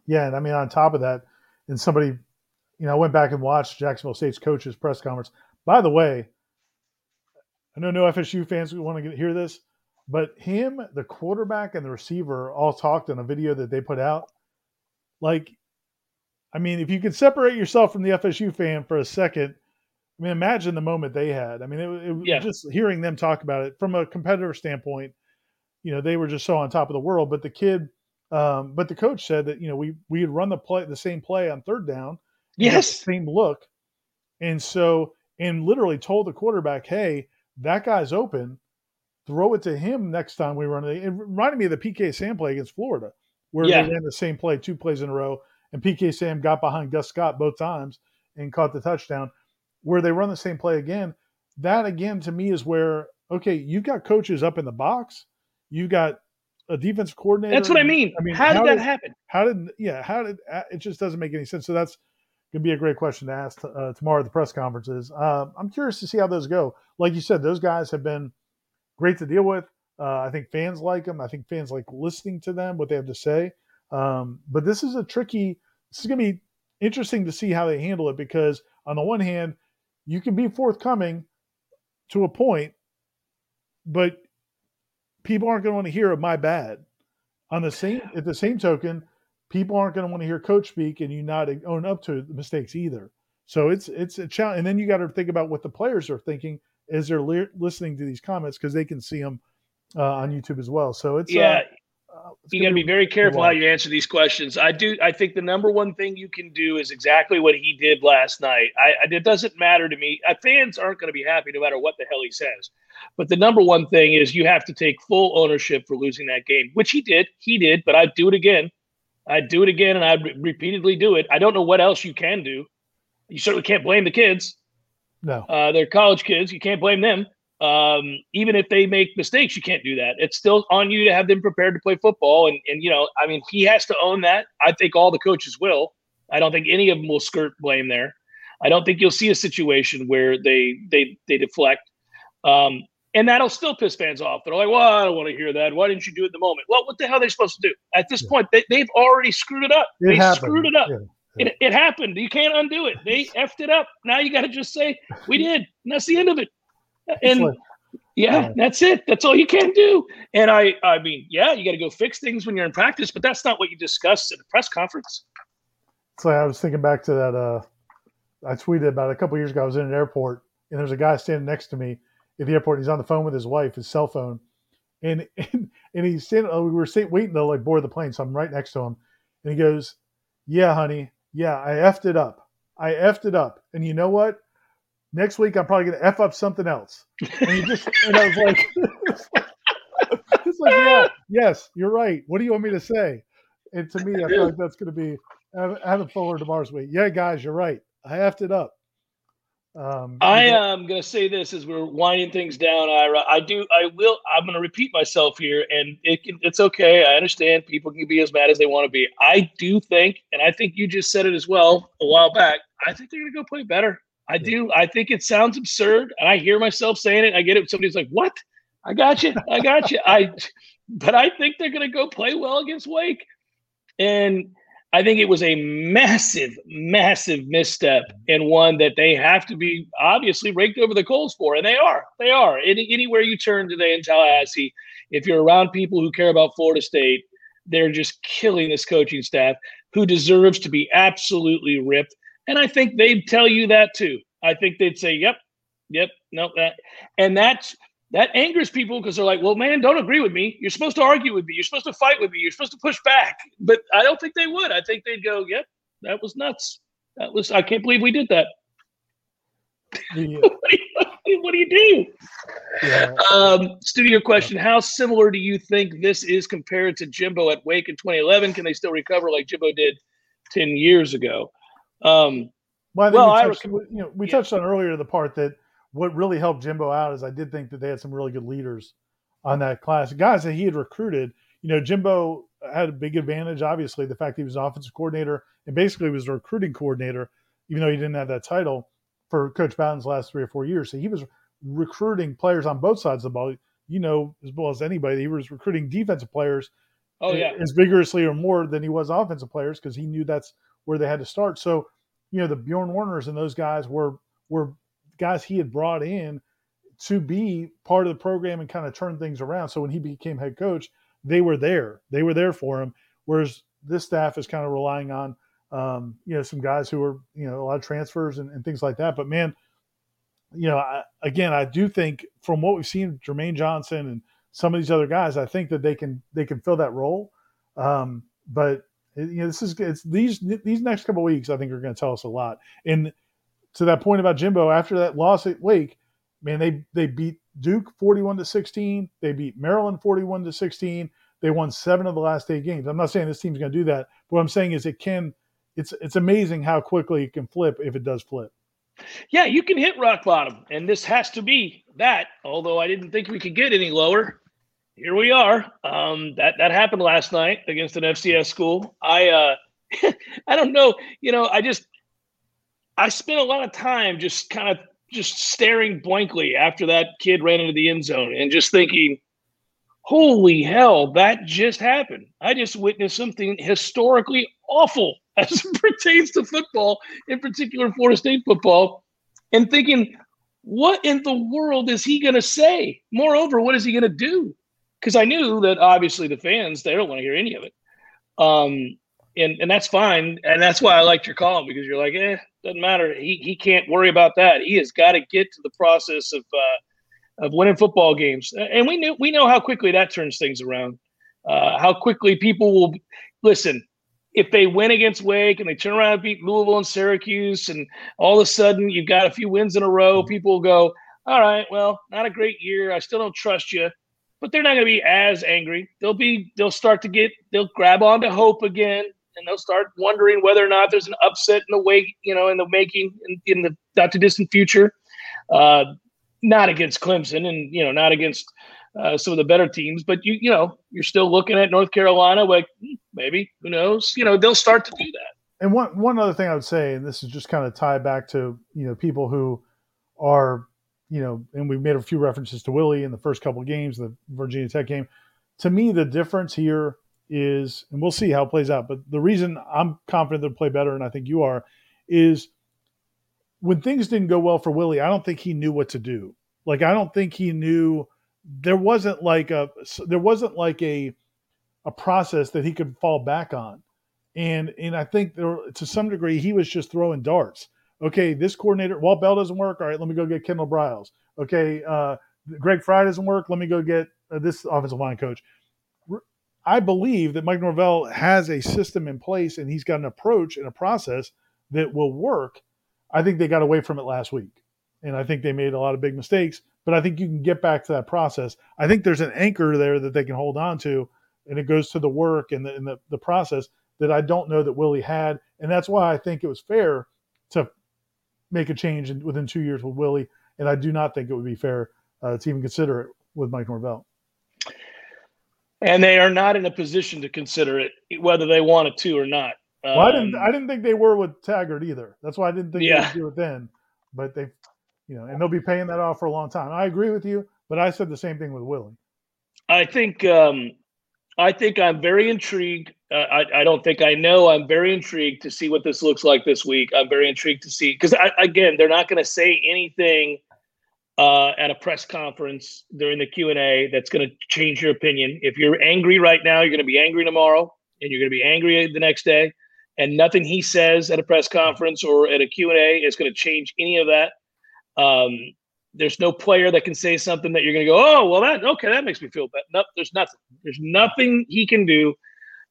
Yeah and i mean on top of that and somebody you know i went back and watched jacksonville state's coaches press conference. By the way I know no FSU fans would want to hear this, but him, the quarterback, and the receiver all talked in a video that they put out. Like, I mean, if you could separate yourself from the FSU fan for a second, I mean, imagine the moment they had. I mean, it, it yeah. just hearing them talk about it from a competitor standpoint. You know, they were just so on top of the world. But the kid, um, but the coach said that you know we we had run the play the same play on third down, yes, same look, and so and literally told the quarterback, hey that guy's open. Throw it to him next time we run it. It reminded me of the PK Sam play against Florida, where yeah. they ran the same play two plays in a row, and PK Sam got behind Gus Scott both times and caught the touchdown. Where they run the same play again, that again to me is where okay, you've got coaches up in the box, you've got a defense coordinator. That's what I mean. I mean, how, how did that did, happen? How did yeah? How did uh, it just doesn't make any sense? So that's to be a great question to ask uh, tomorrow at the press conferences. Uh, I'm curious to see how those go. Like you said, those guys have been great to deal with. Uh, I think fans like them. I think fans like listening to them, what they have to say. Um, but this is a tricky. This is going to be interesting to see how they handle it because on the one hand, you can be forthcoming to a point, but people aren't going to want to hear of my bad. On the same at the same token, people aren't going to want to hear coach speak and you not own up to the mistakes either. So it's it's a challenge, and then you got to think about what the players are thinking as they're li- listening to these comments because they can see them uh, on YouTube as well. So it's uh, yeah. Uh, you got to be very careful how you answer these questions. I do. I think the number one thing you can do is exactly what he did last night. I, I it doesn't matter to me. Uh, fans aren't going to be happy no matter what the hell he says. But the number one thing is you have to take full ownership for losing that game, which he did. He did, but I'd do it again. I'd do it again and I'd re- repeatedly do it. I don't know what else you can do. You certainly can't blame the kids. No. Uh, they're college kids. You can't blame them. Um, even if they make mistakes, you can't do that. It's still on you to have them prepared to play football. And, and, you know, I mean, he has to own that. I think all the coaches will. I don't think any of them will skirt blame there. I don't think you'll see a situation where they they they deflect. Um, and that'll still piss fans off. They're like, well, I don't want to hear that. Why didn't you do it in the moment? Well, what the hell are they supposed to do? At this yeah. point, they, they've already screwed it up. It they happened. screwed it up. Yeah. Yeah. It, it happened. You can't undo it. They effed it up. Now you got to just say, we did. And that's the end of it. And like, yeah, that's it. That's all you can do. And I, I mean, yeah, you got to go fix things when you're in practice, but that's not what you discuss at a press conference. So I was thinking back to that. Uh, I tweeted about a couple years ago. I was in an airport and there's a guy standing next to me at the airport. He's on the phone with his wife, his cell phone, and and, and he's standing. Uh, we were sitting, waiting to like board the plane, so I'm right next to him, and he goes, "Yeah, honey, yeah, I effed it up. I effed it up, and you know what? Next week I'm probably gonna f up something else." And he just and I was like, "It's like, yeah, yes, you're right. What do you want me to say?" And to me, I feel like that's going to be Adam to Mars week. Yeah, guys, you're right. I effed it up. Um, I am going to say this as we're winding things down, Ira. I do. I will. I'm going to repeat myself here, and it can, it's okay. I understand people can be as mad as they want to be. I do think, and I think you just said it as well a while back. I think they're going to go play better. I do. I think it sounds absurd, and I hear myself saying it. I get it. Somebody's like, "What? I got you. I got you." I, but I think they're going to go play well against Wake, and I think it was a massive, massive misstep and one that they have to be obviously raked over the coals for. And they are. They are. Any, anywhere you turn today in Tallahassee, if you're around people who care about Florida State, they're just killing this coaching staff who deserves to be absolutely ripped. And I think they'd tell you that too. I think they'd say, yep, yep, no. And that's that angers people because they're like, well, man, don't agree with me. You're supposed to argue with me. You're supposed to fight with me. You're supposed to push back. But I don't think they would. I think they'd go, yep, that was nuts. That was, I can't believe we did that. Yeah. what, do you, what, do you, do Yeah. Um, studio question How similar do you think this is compared to Jimbo at Wake in 2011? Can they still recover like Jimbo did 10 years ago? Um, well, I well, we, touched, I, you know, we yeah. touched on earlier the part that what really helped Jimbo out is I did think that they had some really good leaders on that class, guys that he had recruited. You know, Jimbo had a big advantage, obviously, the fact he was an offensive coordinator and basically was a recruiting coordinator, even though he didn't have that title for Coach Bowden's last three or four years. So he was recruiting players on both sides of the ball. You know, as well as anybody, he was recruiting defensive players. Oh yeah, as vigorously or more than he was offensive players because he knew that's where they had to start. So, you know, the Bjorn Werners and those guys were were guys he had brought in to be part of the program and kind of turn things around. So when he became head coach, they were there. They were there for him. Whereas this staff is kind of relying on, um, you know, some guys who are, you know, a lot of transfers and, and things like that. But man, you know, I, again, I do think from what we've seen, Jermaine Johnson and some of these other guys, I think that they can they can fill that role. Um, but you know, this is it's these these next couple weeks, I think, are going to tell us a lot. And to that point about Jimbo, after that loss at Wake, man, they they beat Duke 41 to 16. They beat Maryland 41 to 16. They won seven of the last eight games. I'm not saying this team's going to do that. But what I'm saying is it can. It's it's amazing how quickly it can flip if it does flip. Yeah, you can hit rock bottom, and this has to be that. Although I didn't think we could get any lower, here we are. Um, that that happened last night against an FCS school. I uh, I don't know. You know, I just I spent a lot of time just kind of just staring blankly after that kid ran into the end zone and just thinking, holy hell, that just happened. I just witnessed something historically awful as it pertains to football, in particular Florida State football, and thinking, what in the world is he going to say? Moreover, what is he going to do? Because I knew that obviously the fans, they don't want to hear any of it. Um, and, and that's fine. And that's why I liked your call because you're like, eh, doesn't matter. He he can't worry about that. He has got to get to the process of uh, of winning football games, and we knew we know how quickly that turns things around. Uh, how quickly people will listen if they win against Wake and they turn around and beat Louisville and Syracuse, and all of a sudden you've got a few wins in a row. People will go, "All right, well, not a great year. I still don't trust you." But they're not going to be as angry. They'll be. They'll start to get. They'll grab onto hope again and they'll start wondering whether or not there's an upset in the wake, you know, in the making in, in the not too distant future. Uh, not against Clemson, and you know, not against uh, some of the better teams, but you you know, you're still looking at North Carolina. Like hmm, maybe who knows? You know, they'll start to do that. And one one other thing I would say, and this is just kind of tied back to you know people who are you know, and we've made a few references to Willie in the first couple of games, the Virginia Tech game. To me, the difference here is, and we'll see how it plays out. But the reason I'm confident they'll play better, and I think you are, is when things didn't go well for Willie, I don't think he knew what to do. Like I don't think he knew there wasn't like a there wasn't like a a process that he could fall back on. And and I think there to some degree he was just throwing darts. Okay, this coordinator, Walt Bell doesn't work. All right, let me go get Kendall Briles. Okay, uh, Greg Frey doesn't work. Let me go get uh, this offensive line coach. I believe that Mike Norvell has a system in place and he's got an approach and a process that will work. I think they got away from it last week. And I think they made a lot of big mistakes, but I think you can get back to that process. I think there's an anchor there that they can hold on to, and it goes to the work and the, and the, the process that I don't know that Willie had. And that's why I think it was fair to make a change in, within two years with Willie. And I do not think it would be fair uh, to even consider it with Mike Norvell and they are not in a position to consider it whether they wanted to or not. Um, well, I didn't. Um, I didn't think they were with Taggart either. That's why I didn't think yeah. they would do it then. But they, you know, and they'll be paying that off for a long time. I agree with you, but I said the same thing with Willie. I think. Um, I think I'm very intrigued. Uh, I, I don't think I know. I'm very intrigued to see what this looks like this week. I'm very intrigued to see because again, they're not going to say anything uh, at a press conference during the Q and A that's going to change your opinion. If you're angry right now, you're going to be angry tomorrow, and you're going to be angry the next day. And nothing he says at a press conference or at a Q and A is going to change any of that. Um, there's no player that can say something that you're going to go, oh, well, that okay, that makes me feel bad. No, there's nothing. There's nothing he can do.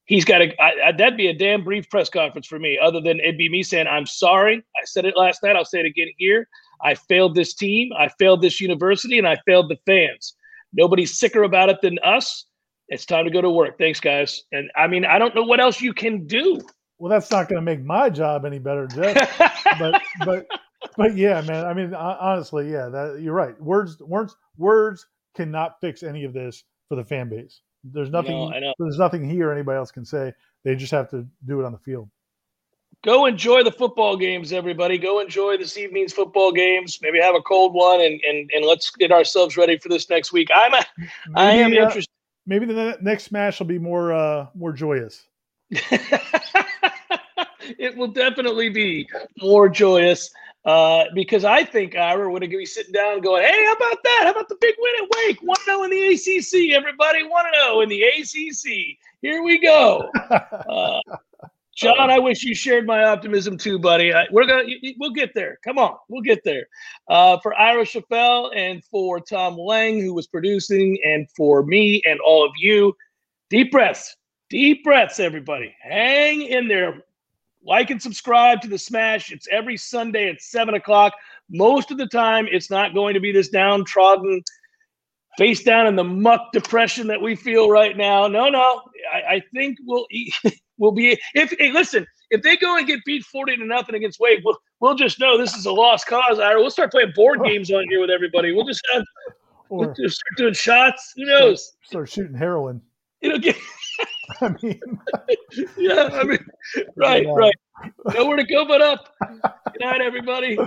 He's got to. that'd be a damn brief press conference for me. Other than it'd be me saying, "I'm sorry. I said it last night. I'll say it again here. I failed this team, I failed this university, and I failed the fans. Nobody's sicker about it than us. It's time to go to work. Thanks, guys. And I mean, I don't know what else you can do. Well, that's not going to make my job any better, Jeff. but but but yeah, man. I mean, honestly, yeah, that you're right. Words words words cannot fix any of this for the fan base. There's nothing. No, there's nothing he or anybody else can say. They just have to do it on the field go enjoy the football games, everybody. Go enjoy this evening's football games. Maybe have a cold one, and and, and let's get ourselves ready for this next week. I'm a, maybe, I am uh, interested. Maybe the next smash will be more uh, more joyous. it will definitely be more joyous. Uh, because I think Ira would be sitting down going, Hey, how about that? How about the big win at Wake? 1 0 in the ACC, everybody. 1 0 in the ACC. Here we go. John, I wish you shared my optimism too, buddy. I, we're gonna we'll get there. Come on, we'll get there. Uh, for Ira Schoffel and for Tom Lang, who was producing, and for me and all of you, deep breaths, deep breaths, everybody. Hang in there. Like and subscribe to the Smash. It's every Sunday at seven o'clock. Most of the time, it's not going to be this downtrodden, face down in the muck depression that we feel right now. No, no. I, I think we'll. will be if hey, listen, if they go and get beat 40 to nothing against Wake, we'll, we'll just know this is a lost cause. Ira. We'll start playing board games on here with everybody. We'll just have or, we'll just start doing shots. Who knows? Start, start shooting heroin. It'll get I mean Yeah, I mean right, yeah. right. Nowhere to go but up. Good night, everybody.